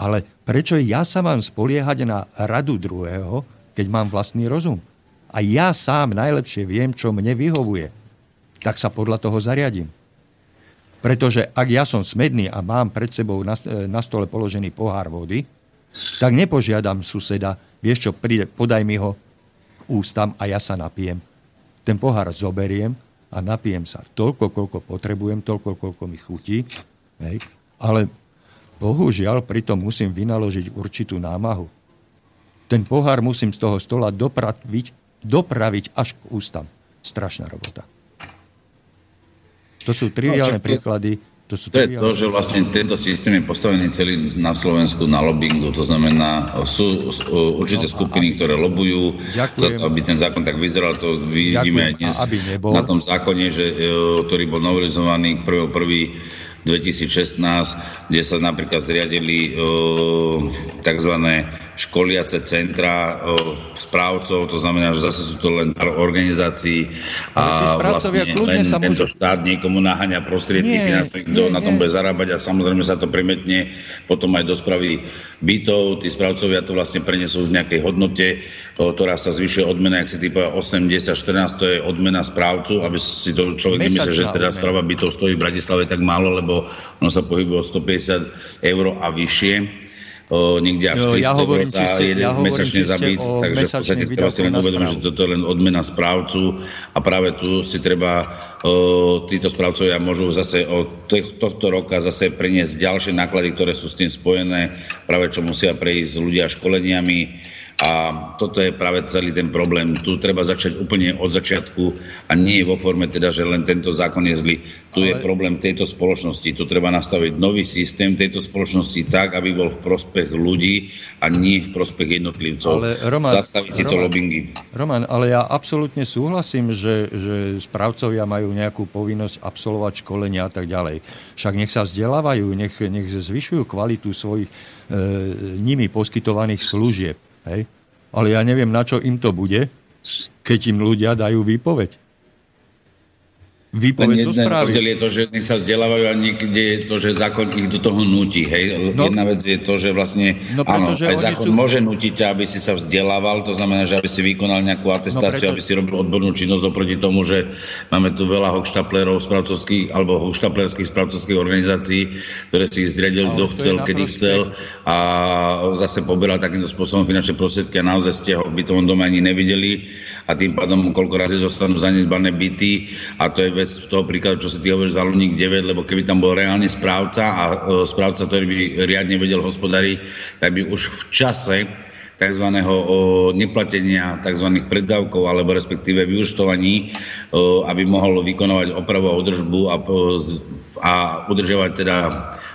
Ale prečo ja sa mám spoliehať na radu druhého, keď mám vlastný rozum? A ja sám najlepšie viem, čo mne vyhovuje. Tak sa podľa toho zariadím. Pretože ak ja som smedný a mám pred sebou na, stole položený pohár vody, tak nepožiadam suseda, vieš čo, príde, podaj mi ho, ústam a ja sa napijem. Ten pohár zoberiem a napijem sa toľko, koľko potrebujem, toľko, koľko mi chutí. Hej. Ale bohužiaľ pritom musím vynaložiť určitú námahu. Ten pohár musím z toho stola dopraviť, dopraviť až k ústam. Strašná robota. To sú triviálne no, príklady to, sú to je to, že vlastne tento systém je postavený celý na Slovensku na lobbingu. To znamená, sú určité skupiny, ktoré lobujú Ďakujem. za to, aby ten zákon tak vyzeral. To vidíme aj dnes na tom zákone, že, e, ktorý bol novelizovaný k 1.1. 2016, kde sa napríklad zriadili tzv. Školiace centra správcov, to znamená, že zase sú to len organizácií a vlastne len tento môžu... štát niekomu naháňa prostriedky finančné, kto na tom bude zarábať a samozrejme sa to primetne potom aj do spravy bytov. Tí správcovia to vlastne prenesú v nejakej hodnote, ktorá sa zvyšuje odmena, ak si ty povedal 8, 10, 14, to je odmena správcu, aby si to človek nemyslel, že teda správa bytov stojí v Bratislave tak málo, lebo ono sa pohybuje 150 eur a vyššie niekde až 300 ja hovorím, za jeden ja mesačne za byt, takže v podstate treba si len uvedomiť, že toto je len odmena správcu a práve tu si treba, o, títo správcovia môžu zase od tohto roka zase preniesť ďalšie náklady, ktoré sú s tým spojené, práve čo musia prejsť ľudia školeniami, a toto je práve celý ten problém. Tu treba začať úplne od začiatku a nie vo forme teda, že len tento zákon je zlý. Tu Ale... je problém tejto spoločnosti. Tu treba nastaviť nový systém tejto spoločnosti tak, aby bol v prospech ľudí a nie v prospech jednotlivcov. Ale Roman, Zastaviť tieto Roman, lobbingy. Roman, ale ja absolútne súhlasím, že, že správcovia majú nejakú povinnosť absolvovať školenia a tak ďalej. Však nech sa vzdelávajú, nech, nech zvyšujú kvalitu svojich e, nimi poskytovaných služieb. Hej? Ale ja neviem, na čo im to bude, keď im ľudia dajú výpoveď výpoveď zo správy. Rozdiel je to, že nech sa vzdelávajú a niekde je to, že zákon ich do toho nutí. Hej? No, Jedna vec je to, že vlastne no, áno, aj zákon sú... môže nutiť aby si sa vzdelával, to znamená, že aby si vykonal nejakú atestáciu, no, preto... aby si robil odbornú činnosť oproti tomu, že máme tu veľa hochštaplerov správcovských alebo hochštaplerských správcovských organizácií, ktoré si ich zriadil, kto chcel, kedy chcel a zase poberal takýmto spôsobom finančné prostriedky a naozaj ste ho v bytovom dome ani nevideli a tým pádom koľko razy zostanú zanedbané byty a to je vec toho príkladu, čo sa ty hovoríš za Luník 9, lebo keby tam bol reálny správca a e, správca, ktorý by riadne vedel hospodáriť, tak by už v čase tzv. neplatenia tzv. preddavkov alebo respektíve vyučtovaní, e, aby mohol vykonovať opravu a udržbu a, a udržiavať teda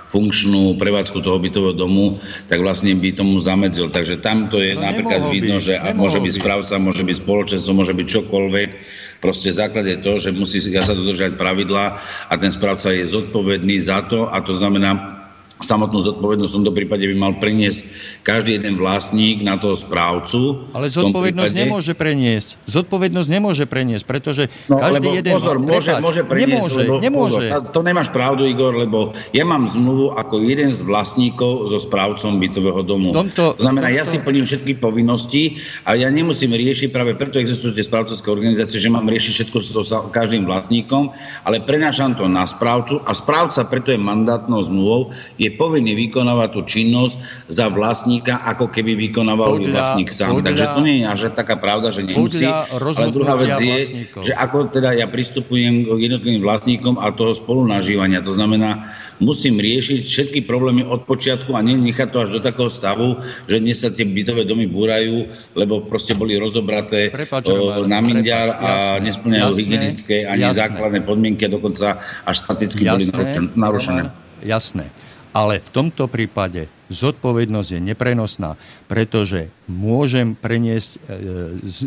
funkčnú prevádzku toho bytového domu, tak vlastne by tomu zamedzil. Takže tam to je no, napríklad vidno, že môže byť správca, môže byť spoločenstvo, môže byť čokoľvek. Proste základ je to, že musí sa dodržať pravidla a ten správca je zodpovedný za to a to znamená, samotnú zodpovednosť v tomto prípade by mal preniesť každý jeden vlastník na toho správcu. Ale zodpovednosť prípade... nemôže preniesť. Zodpovednosť nemôže preniesť, pretože no, každý lebo, jeden... Pozor, môže, môže preniesť, nemôže, lebo, nemôže. Pozor, to nemáš pravdu, Igor, lebo ja mám zmluvu ako jeden z vlastníkov so správcom bytového domu. Tomto, to znamená, tomto... ja si plním všetky povinnosti a ja nemusím riešiť, práve preto existujú tie správcovské organizácie, že mám riešiť všetko so každým vlastníkom, ale prenášam to na správcu a správca preto je mandátnou zmluvou, je je povinný vykonávať tú činnosť za vlastníka, ako keby vykonával podľa, vlastník sám. Podľa, Takže to nie je až taká pravda, že nemusí. Ale druhá vec je, vlastníkov. že ako teda ja pristupujem k jednotlivým vlastníkom a toho spolunažívania. To znamená, musím riešiť všetky problémy od počiatku a nenechať to až do takého stavu, že dnes sa tie bytové domy búrajú, lebo proste boli rozobraté o, na mindiar a nesplňajú hygienické ani jasné. základné podmienky, dokonca až staticky jasné, boli narušené. Jasné. Ale v tomto prípade zodpovednosť je neprenosná, pretože môžem preniesť e,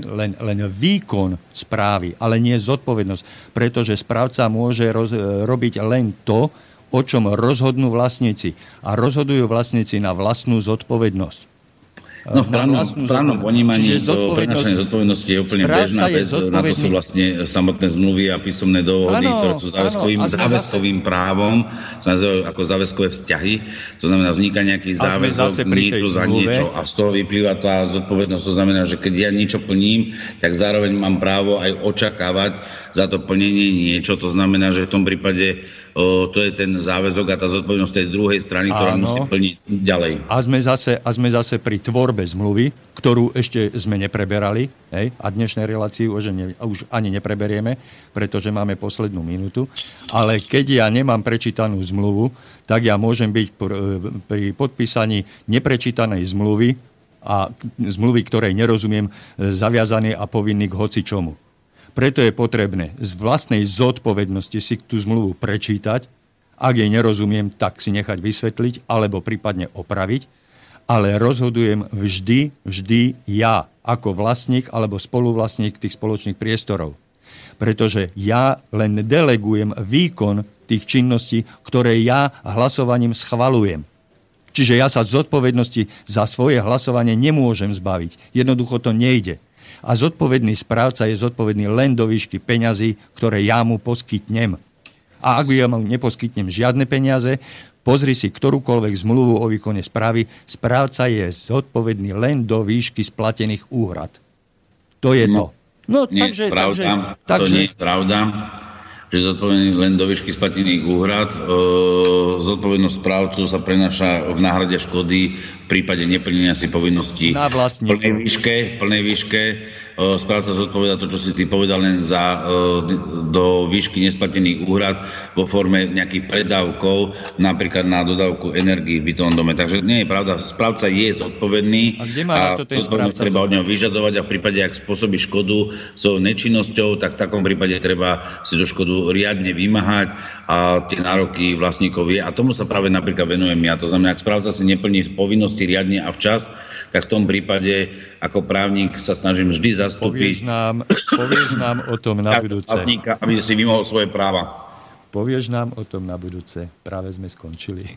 len, len výkon správy, ale nie zodpovednosť, pretože správca môže roz, e, robiť len to, o čom rozhodnú vlastníci. A rozhodujú vlastníci na vlastnú zodpovednosť. No v právnom, v právnom ponímaní to prenašanie zodpovednosti je úplne bežná vec. Na to sú vlastne samotné zmluvy a písomné dohody, ano, ktoré sú záväzkovým, záväzkovým zase... právom, sa nazývajú ako záväzkové vzťahy. To znamená, vzniká nejaký záväzok niečo za niečo a z toho vyplýva tá zodpovednosť. To znamená, že keď ja niečo plním, tak zároveň mám právo aj očakávať za to plnenie niečo. To znamená, že v tom prípade o, to je ten záväzok a tá zodpovednosť tej druhej strany, ktorá Áno. musí plniť ďalej. A sme, zase, a sme zase pri tvorbe zmluvy, ktorú ešte sme nepreberali hej, a dnešnej relácii už, ne, už ani nepreberieme, pretože máme poslednú minútu. Ale keď ja nemám prečítanú zmluvu, tak ja môžem byť pri podpísaní neprečítanej zmluvy a zmluvy, ktorej nerozumiem, zaviazaný a povinný k hoci čomu. Preto je potrebné z vlastnej zodpovednosti si tú zmluvu prečítať, ak jej nerozumiem, tak si nechať vysvetliť alebo prípadne opraviť, ale rozhodujem vždy, vždy ja ako vlastník alebo spoluvlastník tých spoločných priestorov. Pretože ja len delegujem výkon tých činností, ktoré ja hlasovaním schvalujem. Čiže ja sa zodpovednosti za svoje hlasovanie nemôžem zbaviť. Jednoducho to nejde. A zodpovedný správca je zodpovedný len do výšky peňazí, ktoré ja mu poskytnem. A ak ja mu neposkytnem žiadne peniaze, pozri si ktorúkoľvek zmluvu o výkone správy, správca je zodpovedný len do výšky splatených úhrad. To je no, to. No, nie takže, pravda, takže, takže, to nie je pravda že zodpovedný len do výšky splatených úhrad. E, zodpovednosť správcu sa prenáša v náhrade škody v prípade neplnenia si povinností v plnej výške, plnej výške správca zodpoveda to, čo si ty povedal, len za, e, do výšky nesplatených úhrad vo forme nejakých predávkov, napríklad na dodávku energii v bytovom dome. Takže nie je pravda, správca je zodpovedný a, kde má a to ten treba od neho vyžadovať a v prípade, ak spôsobí škodu svojou nečinnosťou, tak v takom prípade treba si tú škodu riadne vymáhať a tie nároky vlastníkov je. A tomu sa práve napríklad venujem ja. To znamená, ak správca si neplní povinnosti riadne a včas, tak v tom prípade ako právnik sa snažím vždy zastúpiť. Povieš nám, povieš nám o tom na budúce. Aby si vymohol svoje práva. Povieš nám o tom na budúce. Práve sme skončili.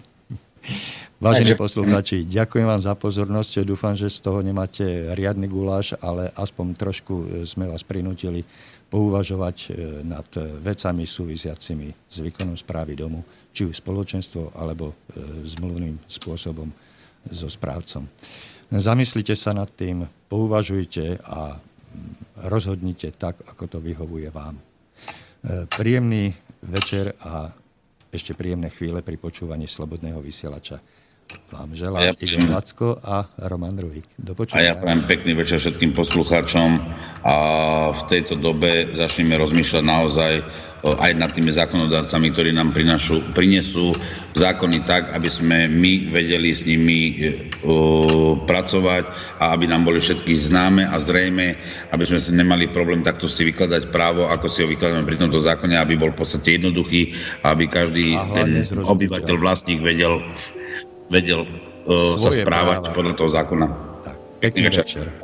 Vážení poslucháči, ďakujem vám za pozornosť. Dúfam, že z toho nemáte riadny guláš, ale aspoň trošku e, sme vás prinútili pouvažovať e, nad vecami súvisiacimi s výkonom správy domu, či už spoločenstvo, alebo e, zmluvným spôsobom so správcom. Zamyslite sa nad tým, pouvažujte a rozhodnite tak, ako to vyhovuje vám. E, príjemný večer a ešte príjemné chvíle pri počúvaní Slobodného vysielača. Vám želám ja Igor Lacko a Roman Ruhik. Do A ja prajem pekný večer všetkým poslucháčom a v tejto dobe začneme rozmýšľať naozaj aj nad tými zákonodácami, ktorí nám prinášu, prinesú zákony tak, aby sme my vedeli s nimi uh, pracovať a aby nám boli všetky známe a zrejme, aby sme si nemali problém takto si vykladať právo, ako si ho vykladáme pri tomto zákone, aby bol v podstate jednoduchý a aby každý ten obyvateľ, vlastník vedel, vedel uh, sa správať práva. podľa toho zákona. Tak, pekný večer. večer.